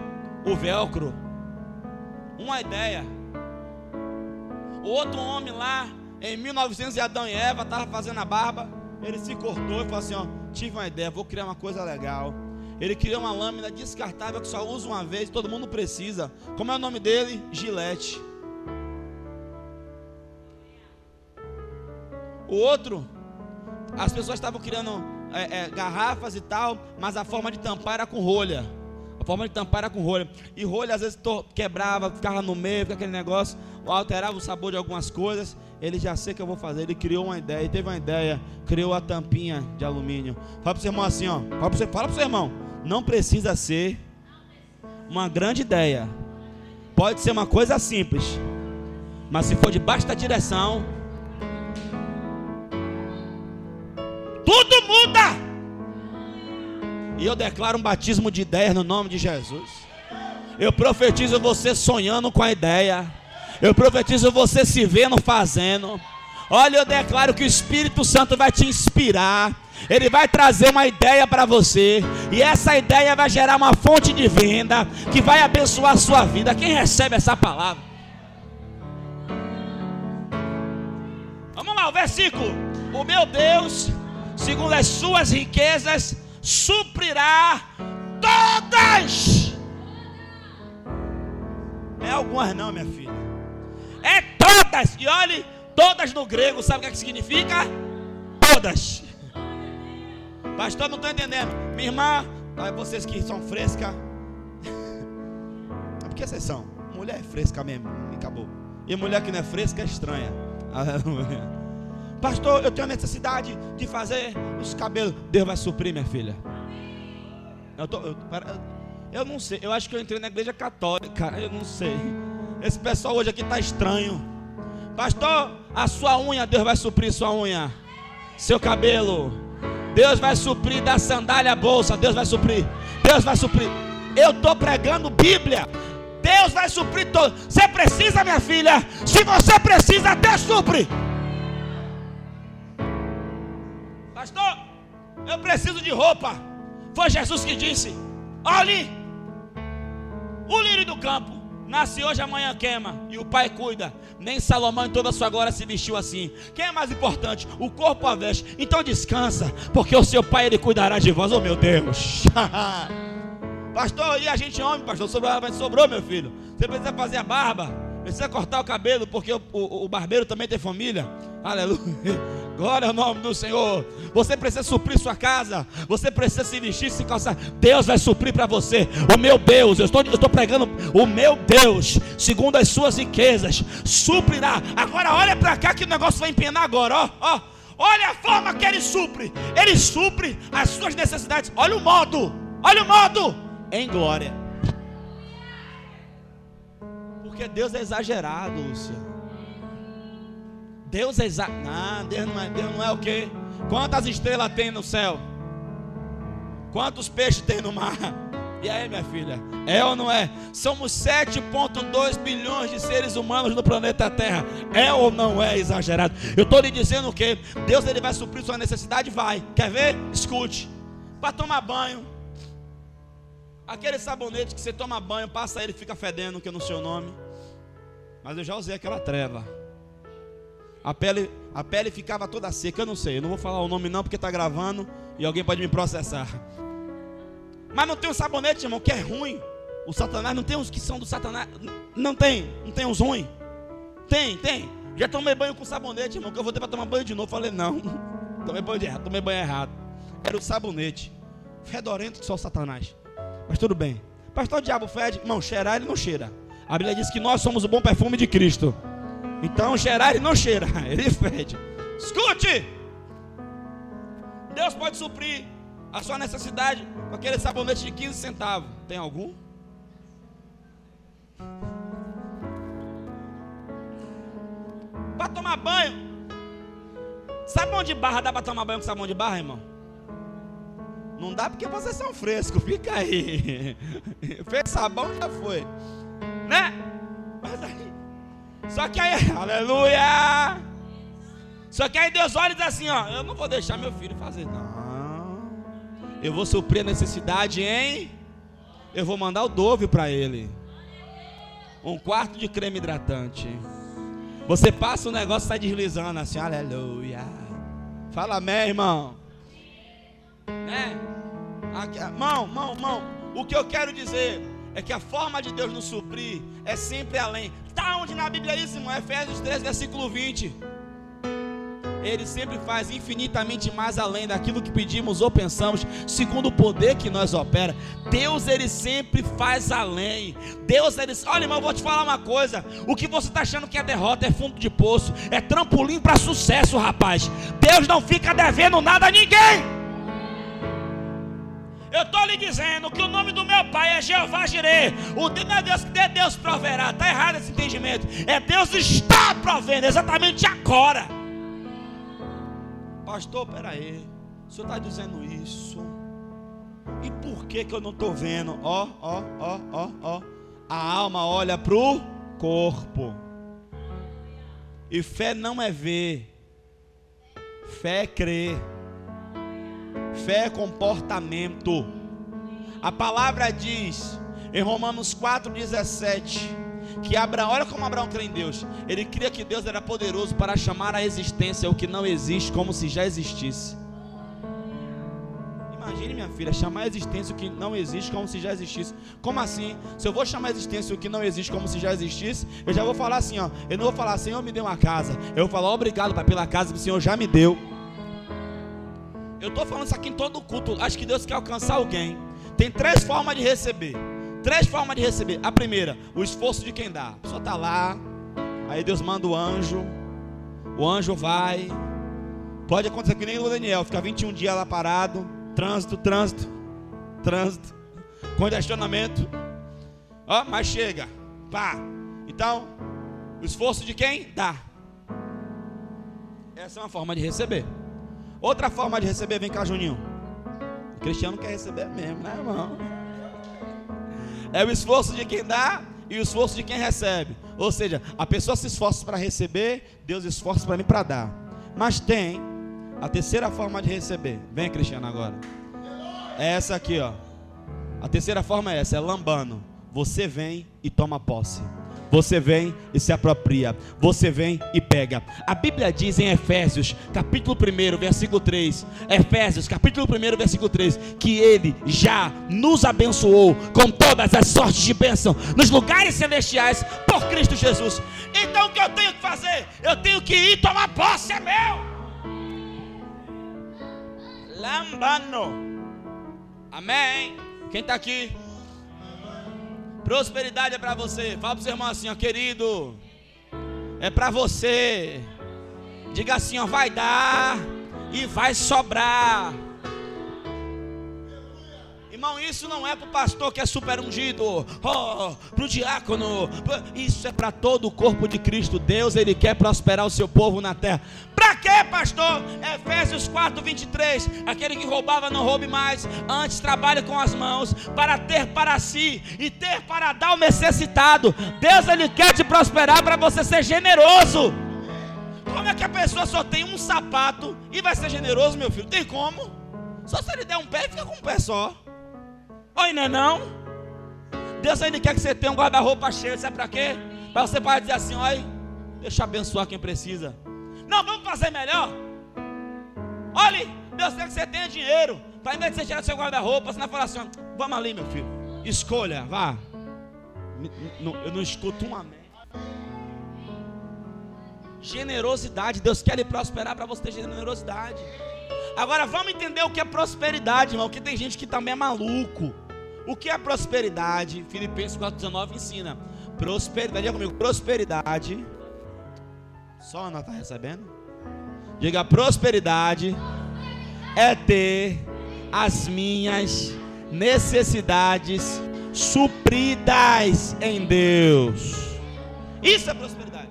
O velcro. Uma ideia. O outro homem lá, em 1900, Adão e Eva, estava fazendo a barba. Ele se cortou e falou assim: ó, tive uma ideia, vou criar uma coisa legal. Ele criou uma lâmina descartável que só usa uma vez, todo mundo precisa. Como é o nome dele? Gilete. O outro, as pessoas estavam criando é, é, garrafas e tal, mas a forma de tampar era com rolha. Forma de tampar era com rolha. E rolha às vezes quebrava, ficava no meio, ficava aquele negócio, alterava o sabor de algumas coisas. Ele já sei que eu vou fazer. Ele criou uma ideia, ele teve uma ideia, criou a tampinha de alumínio. Fala para o seu irmão assim, ó. Fala para o seu, fala seu irmão. Não precisa ser uma grande ideia. Pode ser uma coisa simples. Mas se for debaixo da direção, E eu declaro um batismo de ideias no nome de Jesus. Eu profetizo você sonhando com a ideia. Eu profetizo você se vendo fazendo. Olha, eu declaro que o Espírito Santo vai te inspirar. Ele vai trazer uma ideia para você. E essa ideia vai gerar uma fonte de venda que vai abençoar a sua vida. Quem recebe essa palavra? Vamos lá, o versículo. O meu Deus, segundo as suas riquezas, suprirá todas. É algumas não, minha filha. É todas. E olhe, todas no grego, sabe o que, é que significa? Todas. Pastor, não estou entendendo. Minha irmã, vocês que são fresca. É porque vocês são. Mulher é fresca mesmo. Acabou. E mulher que não é fresca é estranha. Aleluia. Pastor, eu tenho necessidade de fazer os cabelos. Deus vai suprir, minha filha. Eu, tô, eu, eu não sei. Eu acho que eu entrei na igreja católica. Eu não sei. Esse pessoal hoje aqui está estranho. Pastor, a sua unha, Deus vai suprir sua unha. Seu cabelo. Deus vai suprir da sandália à bolsa. Deus vai suprir. Deus vai suprir. Eu estou pregando Bíblia. Deus vai suprir todo. Você precisa, minha filha. Se você precisa, Deus supre. Pastor, eu preciso de roupa. Foi Jesus que disse: Olhe, o lírio do campo nasce hoje, amanhã queima, e o pai cuida. Nem Salomão em toda a sua glória se vestiu assim. Quem é mais importante? O corpo a veste. Então descansa, porque o seu pai ele cuidará de vós. Oh meu Deus! pastor, e a gente homem, pastor? Sobrou, sobrou, meu filho. Você precisa fazer a barba, precisa cortar o cabelo, porque o, o, o barbeiro também tem família. Aleluia. Glória ao nome do Senhor. Você precisa suprir sua casa. Você precisa se vestir, se calçar. Deus vai suprir para você. O meu Deus, eu estou, eu estou pregando. O meu Deus, segundo as suas riquezas, suprirá. Agora olha para cá que o negócio vai empenar agora. Ó, ó. Olha a forma que ele supre. Ele supre as suas necessidades. Olha o modo. Olha o modo. Em glória. Porque Deus é exagerado, Lúcia. Deus é exato. Não, Deus não é, Deus não é o quê? Quantas estrelas tem no céu? Quantos peixes tem no mar? E aí, minha filha? É ou não é? Somos 7,2 bilhões de seres humanos no planeta Terra. É ou não é exagerado? Eu estou lhe dizendo que Deus ele vai suprir sua necessidade? Vai. Quer ver? Escute. Para tomar banho. Aquele sabonete que você toma banho, passa ele fica fedendo, que é no seu nome. Mas eu já usei aquela treva a pele, a pele ficava toda seca. Eu não sei, eu não vou falar o nome não porque está gravando e alguém pode me processar. Mas não tem um sabonete, irmão, que é ruim. O Satanás não tem uns que são do Satanás. Não tem, não tem uns ruins. Tem, tem. Já tomei banho com sabonete, irmão, que eu vou ter para tomar banho de novo. Falei, não. Tomei banho de errado, tomei banho errado. Era o sabonete. Fedorento que só o Satanás. Mas tudo bem. Pastor, diabo fede. Irmão, cheirar ele não cheira. A Bíblia diz que nós somos o bom perfume de Cristo. Então cheirar ele não cheira, ele fede. Escute! Deus pode suprir a sua necessidade com aquele sabonete de 15 centavos. Tem algum? Para tomar banho. Sabão de barra dá para tomar banho com sabão de barra, irmão? Não dá porque vocês são frescos, fica aí. Fez sabão já foi. Só que aí, aleluia! Só que aí Deus olha e diz assim: ó, eu não vou deixar meu filho fazer, não. Eu vou suprir a necessidade em. Eu vou mandar o Dove para ele. Um quarto de creme hidratante. Você passa o negócio sai deslizando assim, aleluia. Fala amém, irmão. Né? Aqui, mão, mão, mão. O que eu quero dizer é que a forma de Deus nos suprir é sempre além. Está onde na Bíblia isso, irmão? Efésios 3, versículo 20. Ele sempre faz infinitamente mais além daquilo que pedimos ou pensamos, segundo o poder que nós opera. Deus, ele sempre faz além. Deus, ele. Olha, irmão, eu vou te falar uma coisa. O que você está achando que é derrota é fundo de poço, é trampolim para sucesso, rapaz. Deus não fica devendo nada a ninguém. Eu estou lhe dizendo que o nome do meu pai é Jeová Jireh. O Deus não é Deus que Deus proverá. Está errado esse entendimento. É Deus está provendo exatamente agora. Pastor, peraí. O senhor está dizendo isso. E por que, que eu não estou vendo? Ó, ó, ó, ó, ó. A alma olha para o corpo. E fé não é ver. Fé é crer. Fé é comportamento. A palavra diz em Romanos 4,17 que Abraão, olha como Abraão crê em Deus. Ele cria que Deus era poderoso para chamar à existência o que não existe como se já existisse. Imagine, minha filha, chamar a existência o que não existe como se já existisse. Como assim? Se eu vou chamar a existência o que não existe como se já existisse, eu já vou falar assim, ó. Eu não vou falar, Senhor, me deu uma casa. Eu vou falar, obrigado, Pai, pela casa que o Senhor já me deu. Eu estou falando isso aqui em todo culto. Acho que Deus quer alcançar alguém. Tem três formas de receber. Três formas de receber. A primeira, o esforço de quem dá. A pessoa está lá. Aí Deus manda o anjo. O anjo vai. Pode acontecer que nem o Daniel. Fica 21 dias lá parado. Trânsito, trânsito, trânsito. Congestionamento. Ó, mas chega. Pá. Então, o esforço de quem? Dá. Essa é uma forma de receber. Outra forma de receber, vem cá, Juninho. O cristiano quer receber mesmo, né, irmão? É o esforço de quem dá e o esforço de quem recebe. Ou seja, a pessoa se esforça para receber, Deus esforça para mim para dar. Mas tem a terceira forma de receber. Vem, cristiano, agora. É essa aqui, ó. A terceira forma é essa, é lambano. Você vem e toma posse. Você vem e se apropria. Você vem e pega. A Bíblia diz em Efésios, capítulo 1, versículo 3. Efésios, capítulo 1, versículo 3. Que Ele já nos abençoou com todas as sortes de bênção nos lugares celestiais por Cristo Jesus. Então o que eu tenho que fazer? Eu tenho que ir tomar posse, é meu. Lambano. Amém. Quem está aqui? Prosperidade é para você. Fala para o irmão assim, ó, querido. É para você. Diga assim, ó, vai dar e vai sobrar. Irmão, isso não é para o pastor que é super ungido, oh, para o diácono. Isso é para todo o corpo de Cristo. Deus, Ele quer prosperar o seu povo na terra. Para quê, pastor? Efésios 4, 23. Aquele que roubava, não roube mais. Antes, trabalhe com as mãos para ter para si e ter para dar ao necessitado. Deus, Ele quer te prosperar para você ser generoso. Como é que a pessoa só tem um sapato e vai ser generoso, meu filho? Tem como? Só se ele der um pé, fica com um pé só. Oi, não é não? Deus ainda quer que você tenha um guarda-roupa cheio, sabe para quê? Para você poder dizer assim, olha, deixa eu abençoar quem precisa. Não, vamos fazer melhor. Olhe, Deus quer que você tenha dinheiro. Para vez de você tirar seu guarda-roupa, você não falar assim, vamos ali, meu filho. Escolha, vá. Eu não escuto um amém. Generosidade, Deus quer lhe prosperar para você ter generosidade. Agora vamos entender o que é prosperidade, irmão, porque tem gente que também é maluco. O que é prosperidade? Filipenses 4,19 ensina. Prosperidade, diga comigo, prosperidade. Só Ana está recebendo? Diga, prosperidade é ter as minhas necessidades supridas em Deus. Isso é prosperidade.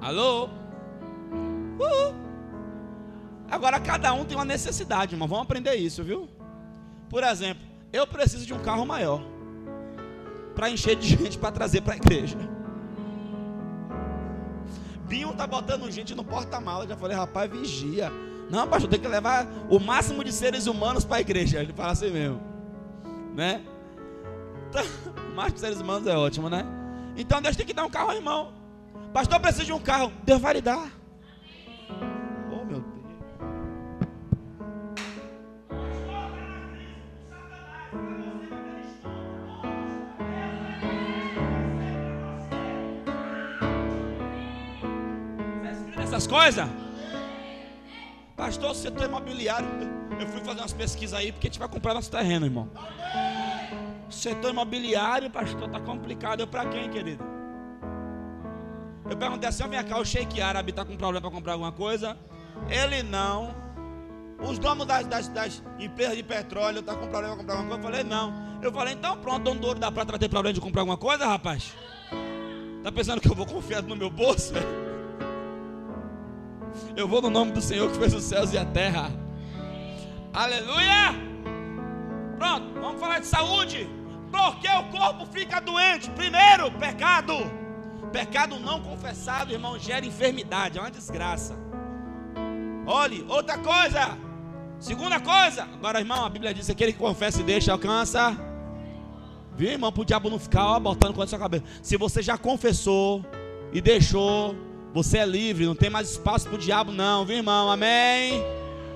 Alô? Uhul. Agora cada um tem uma necessidade, irmão. Vamos aprender isso, viu? Por exemplo, eu preciso de um carro maior para encher de gente para trazer para a igreja. Binho tá botando gente no porta-mala. Já falei, rapaz, vigia. Não, pastor, tem que levar o máximo de seres humanos para a igreja. Ele fala assim mesmo, né? Então, máximo de seres humanos é ótimo, né? Então Deus tem que dar um carro irmão. Pastor, precisa de um carro. Deus vai lhe dar. Coisas? Pastor, setor imobiliário. Eu fui fazer umas pesquisas aí, porque a gente vai comprar nosso terreno, irmão. Setor imobiliário, pastor, tá complicado. Eu para quem, querido? Eu perguntei assim, vem cá, o Sheik Árabe está com problema para comprar alguma coisa? Ele não. Os donos das, das, das empresas de petróleo tá com problema para comprar alguma coisa? Eu falei, não. Eu falei, então pronto, dono do ouro da prata vai ter problema de comprar alguma coisa, rapaz? Tá pensando que eu vou confiar no meu bolso? Eu vou no nome do Senhor que fez os céus e a terra. Aleluia! Pronto, vamos falar de saúde. Porque o corpo fica doente. Primeiro, pecado. Pecado não confessado, irmão, gera enfermidade, é uma desgraça. Olhe, outra coisa. Segunda coisa. Agora, irmão, a Bíblia diz que aquele que confessa e deixa alcança. Viu, irmão, para o diabo não ficar ó, botando com a sua cabeça. Se você já confessou e deixou, você é livre, não tem mais espaço para o diabo, não, viu, irmão? Amém.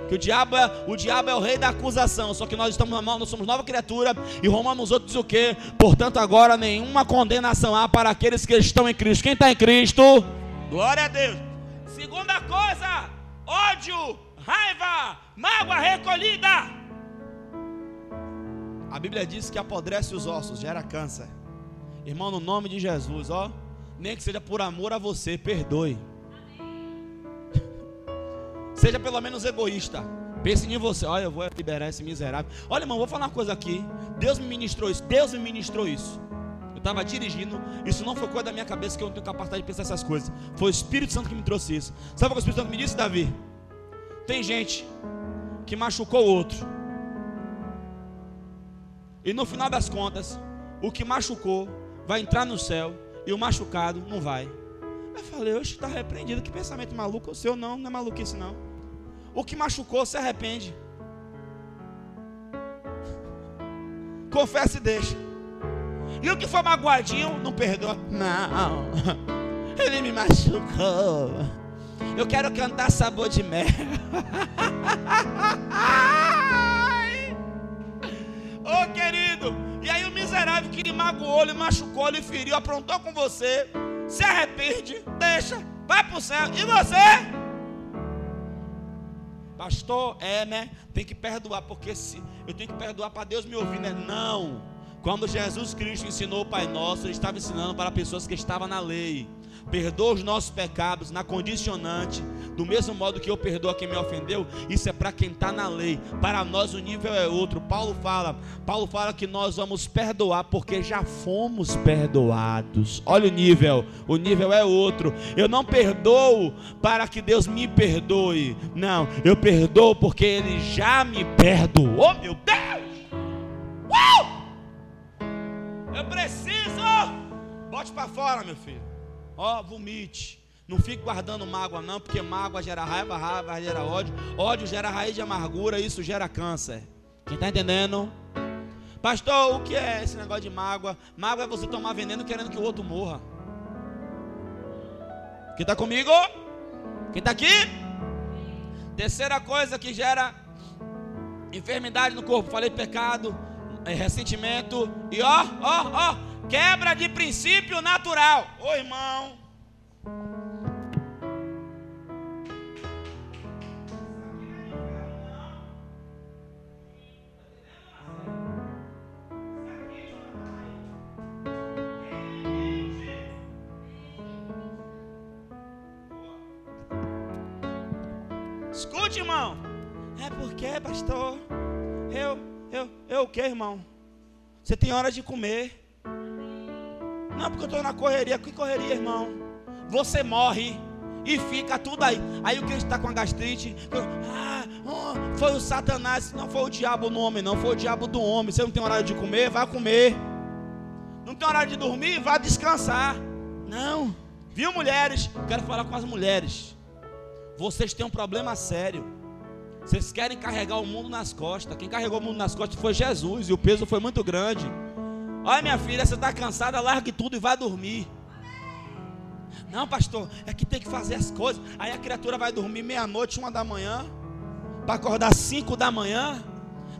Que o diabo, é, o diabo é o rei da acusação. Só que nós estamos nós somos nova criatura. E Romanos 8 diz o quê? Portanto, agora nenhuma condenação há para aqueles que estão em Cristo. Quem está em Cristo? Glória a Deus. Segunda coisa: ódio, raiva, mágoa recolhida. A Bíblia diz que apodrece os ossos, gera câncer. Irmão, no nome de Jesus, ó. Nem que seja por amor a você, perdoe. Seja pelo menos egoísta. Pense em você. Olha, eu vou liberar esse miserável. Olha, irmão, vou falar uma coisa aqui. Deus me ministrou isso. Deus me ministrou isso. Eu estava dirigindo. Isso não foi coisa da minha cabeça que eu não tenho capacidade de pensar essas coisas. Foi o Espírito Santo que me trouxe isso. Sabe o que o Espírito Santo me disse, Davi? Tem gente que machucou o outro. E no final das contas, o que machucou vai entrar no céu e o machucado não vai. Eu falei, oxe, está repreendido. Que pensamento maluco o seu? Não, não é maluquice não. O que machucou se arrepende. Confessa e deixa. E o que foi magoadinho, não perdoa. Não, ele me machucou. Eu quero cantar sabor de mel. Ô oh, querido, e aí o miserável que lhe magoou, lhe machucou, lhe feriu, aprontou com você se arrepende, deixa, vai para o céu. E você? Pastor, é, né? Tem que perdoar, porque se eu tenho que perdoar para Deus me ouvir, né? Não. Quando Jesus Cristo ensinou o Pai Nosso, ele estava ensinando para pessoas que estavam na lei perdoa os nossos pecados na condicionante, do mesmo modo que eu perdoo a quem me ofendeu, isso é para quem está na lei. Para nós o nível é outro. Paulo fala, Paulo fala que nós vamos perdoar porque já fomos perdoados. Olha o nível, o nível é outro. Eu não perdoo para que Deus me perdoe. Não, eu perdoo porque Ele já me perdoou. Meu Deus! Uh! Eu preciso. Bote para fora, meu filho. Ó, vomite. Não fique guardando mágoa, não, porque mágoa gera raiva, raiva gera ódio, ódio gera raiz de amargura, isso gera câncer. Quem está entendendo? Pastor, o que é esse negócio de mágoa? Mágoa é você tomar veneno querendo que o outro morra. Quem está comigo? Quem está aqui? Terceira coisa que gera enfermidade no corpo, falei pecado, é, ressentimento e ó, ó, ó, Quebra de princípio natural. Ô irmão. Escute, irmão. É porque, pastor, eu, eu, eu o que, irmão? Você tem hora de comer. Porque eu estou na correria. Que correria, irmão? Você morre e fica tudo aí. Aí o que está com a gastrite? Ah, oh, foi o Satanás. Não foi o diabo no homem, não. Foi o diabo do homem. Você não tem horário de comer? Vai comer. Não tem horário de dormir? Vai descansar. Não. Viu, mulheres? Quero falar com as mulheres. Vocês têm um problema sério. Vocês querem carregar o mundo nas costas. Quem carregou o mundo nas costas foi Jesus. E o peso foi muito grande. Olha, minha filha, você está cansada, largue tudo e vá dormir. Não, pastor, é que tem que fazer as coisas. Aí a criatura vai dormir meia-noite, uma da manhã, para acordar cinco da manhã.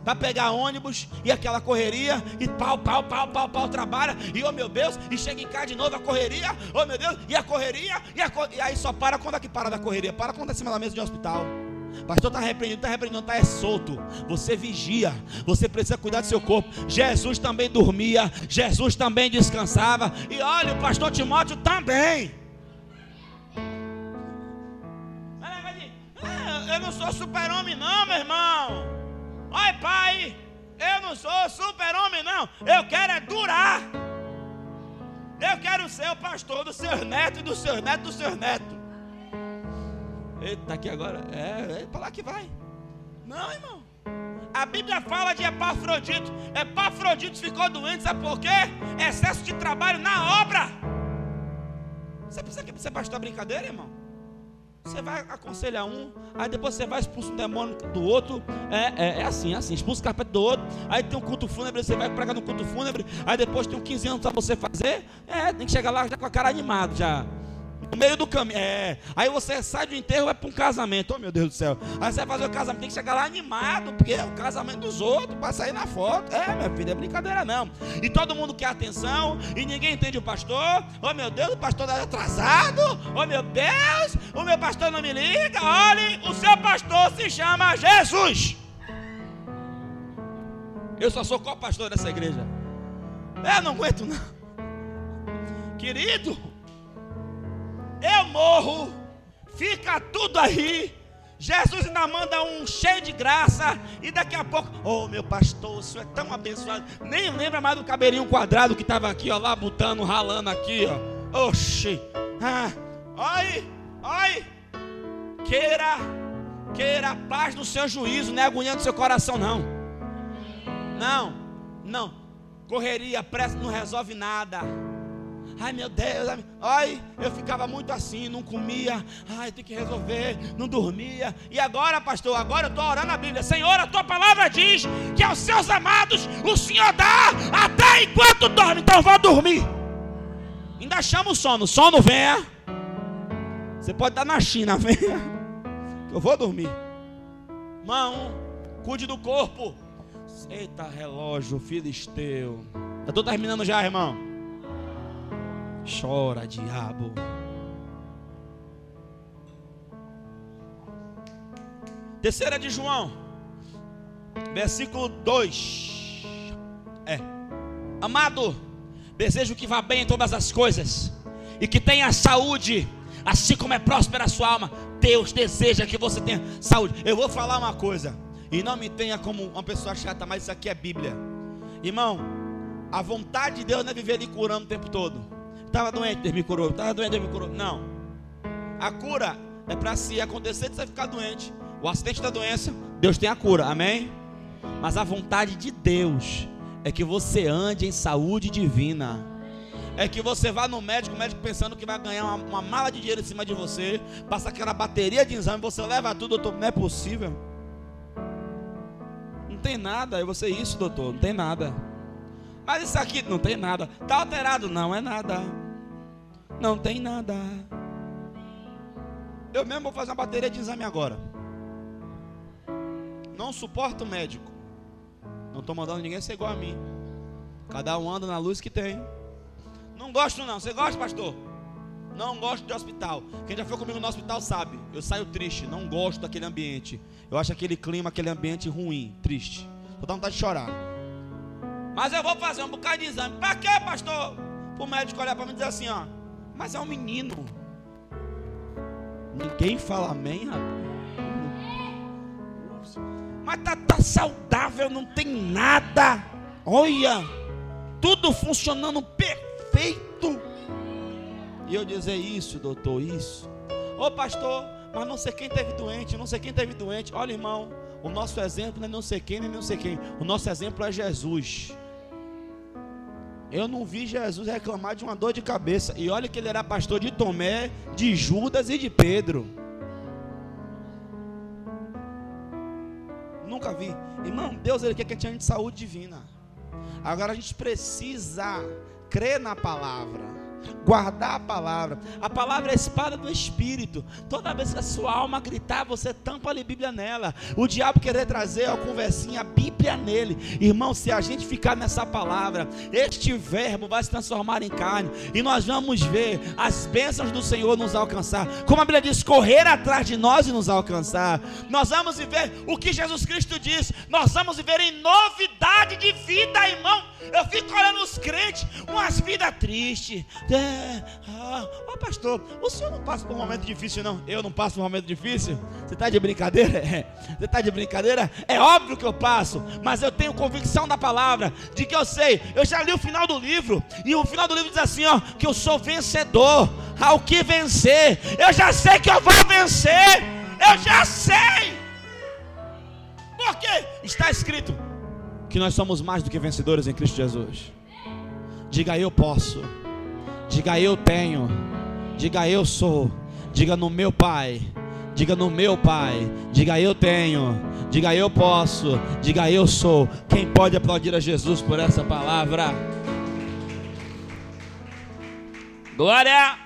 para pegar ônibus e aquela correria, e pau, pau, pau, pau, pau, trabalha, e oh meu Deus, e chega em casa de novo a correria, oh meu Deus, e a correria, e, a e aí só para quando é que para da correria? Para quando é cima da mesa de um hospital. Pastor está repreendido, está repreendido, está é solto. Você vigia, você precisa cuidar do seu corpo. Jesus também dormia, Jesus também descansava. E olha, o pastor Timóteo também. Eu não sou super-homem, não, meu irmão. Oi, pai, eu não sou super-homem, não. Eu quero é durar. Eu quero ser o pastor dos seus netos e dos seus netos dos seus netos. Eita, aqui agora. É, é para lá que vai. Não, irmão. A Bíblia fala de Epafrodito. Epafrodito ficou doente, sabe por quê? Excesso de trabalho na obra. Você pensa que você pastor brincadeira, irmão? Você vai aconselhar um, aí depois você vai expulsar um demônio do outro. É, é, é assim, é assim, expulsa o carpete do outro. Aí tem um culto fúnebre, você vai pregar no culto fúnebre. Aí depois tem um 15 anos para você fazer. É, tem que chegar lá já com a cara animada já. No meio do caminho. É. Aí você sai do enterro e vai para um casamento. Oh meu Deus do céu. Aí você vai fazer o casamento, tem que chegar lá animado, porque é o casamento dos outros, para sair na foto. É, minha filha, é brincadeira não. E todo mundo quer atenção, e ninguém entende o pastor. Oh meu Deus, o pastor está atrasado. Oh meu Deus, o meu pastor não me liga. Olhe, o seu pastor se chama Jesus. Eu só sou qual pastor dessa igreja? É, não aguento não. Querido, eu morro, fica tudo aí. Jesus ainda manda um cheio de graça. E daqui a pouco, oh meu pastor, o senhor é tão abençoado. Nem lembra mais do cabelinho quadrado que estava aqui, ó, lá botando, ralando aqui, ó. Oxi. Ah, oi, oi. Queira, queira a paz do seu juízo, não é agonia do seu coração, não. Não, não. Correria, pressa não resolve nada. Ai meu Deus, ai, eu ficava muito assim, não comia, ai, tem que resolver, não dormia. E agora, pastor, agora eu estou orando a Bíblia. Senhor, a tua palavra diz que aos seus amados o Senhor dá até enquanto dorme. Então vou dormir. Ainda chama o sono, sono venha. Você pode dar na China, venha. Eu vou dormir. Mão, cuide do corpo. Eita, relógio, filisteu. Eu estou terminando já, irmão. Chora, diabo. Terceira de João, versículo 2. É. Amado, desejo que vá bem em todas as coisas e que tenha saúde, assim como é próspera a sua alma. Deus deseja que você tenha saúde. Eu vou falar uma coisa, e não me tenha como uma pessoa chata, mas isso aqui é Bíblia. Irmão, a vontade de Deus não é viver ali curando o tempo todo. Estava doente, Deus me curou. Estava doente, Deus me curou. Não. A cura é para se acontecer de você ficar doente. O acidente da doença, Deus tem a cura. Amém? Mas a vontade de Deus é que você ande em saúde divina. É que você vá no médico, o médico pensando que vai ganhar uma, uma mala de dinheiro em cima de você, passa aquela bateria de exame, você leva tudo, doutor, não é possível. Não tem nada, é você isso, doutor, não tem nada. Mas isso aqui não tem nada. Está alterado? Não é nada. Não tem nada. Eu mesmo vou fazer uma bateria de exame agora. Não suporto médico. Não estou mandando ninguém ser igual a mim. Cada um anda na luz que tem. Não gosto não. Você gosta, pastor? Não gosto de hospital. Quem já foi comigo no hospital sabe. Eu saio triste. Não gosto daquele ambiente. Eu acho aquele clima, aquele ambiente ruim, triste. Vou dar vontade de chorar. Mas eu vou fazer um bocado de exame. Para quê, pastor? Para o médico olhar para mim e dizer assim, ó. Mas é um menino. Ninguém fala amém, rapaz. Mas tá, tá saudável, não tem nada. Olha, tudo funcionando perfeito. E eu dizer isso, doutor, isso. Ô pastor, mas não sei quem teve doente, não sei quem teve doente. Olha, irmão, o nosso exemplo não é não sei quem, nem não sei quem. O nosso exemplo é Jesus. Eu não vi Jesus reclamar de uma dor de cabeça. E olha que ele era pastor de Tomé, de Judas e de Pedro. Nunca vi. Irmão, Deus ele quer que a gente de saúde divina. Agora a gente precisa crer na palavra. Guardar a palavra. A palavra é a espada do Espírito. Toda vez que a sua alma gritar, você tampa a Bíblia nela. O diabo querer trazer a conversinha, a Bíblia nele. Irmão, se a gente ficar nessa palavra, este verbo vai se transformar em carne. E nós vamos ver as bênçãos do Senhor nos alcançar. Como a Bíblia diz, correr atrás de nós e nos alcançar. Nós vamos viver o que Jesus Cristo diz. Nós vamos viver em novidade de vida, irmão. Eu fico olhando os crentes, umas vidas tristes. É, ah, oh, pastor, o senhor não passa por um momento difícil, não? Eu não passo por um momento difícil? Você está de brincadeira? É. Você está de brincadeira? É óbvio que eu passo, mas eu tenho convicção da palavra, de que eu sei. Eu já li o final do livro, e o final do livro diz assim: ó, que eu sou vencedor. Ao que vencer, eu já sei que eu vou vencer. Eu já sei. Por quê? Está escrito: que nós somos mais do que vencedores em Cristo Jesus. Diga eu posso, diga eu tenho, diga eu sou, diga no meu Pai, diga no meu Pai, diga eu tenho, diga eu posso, diga eu sou. Quem pode aplaudir a Jesus por essa palavra? Glória!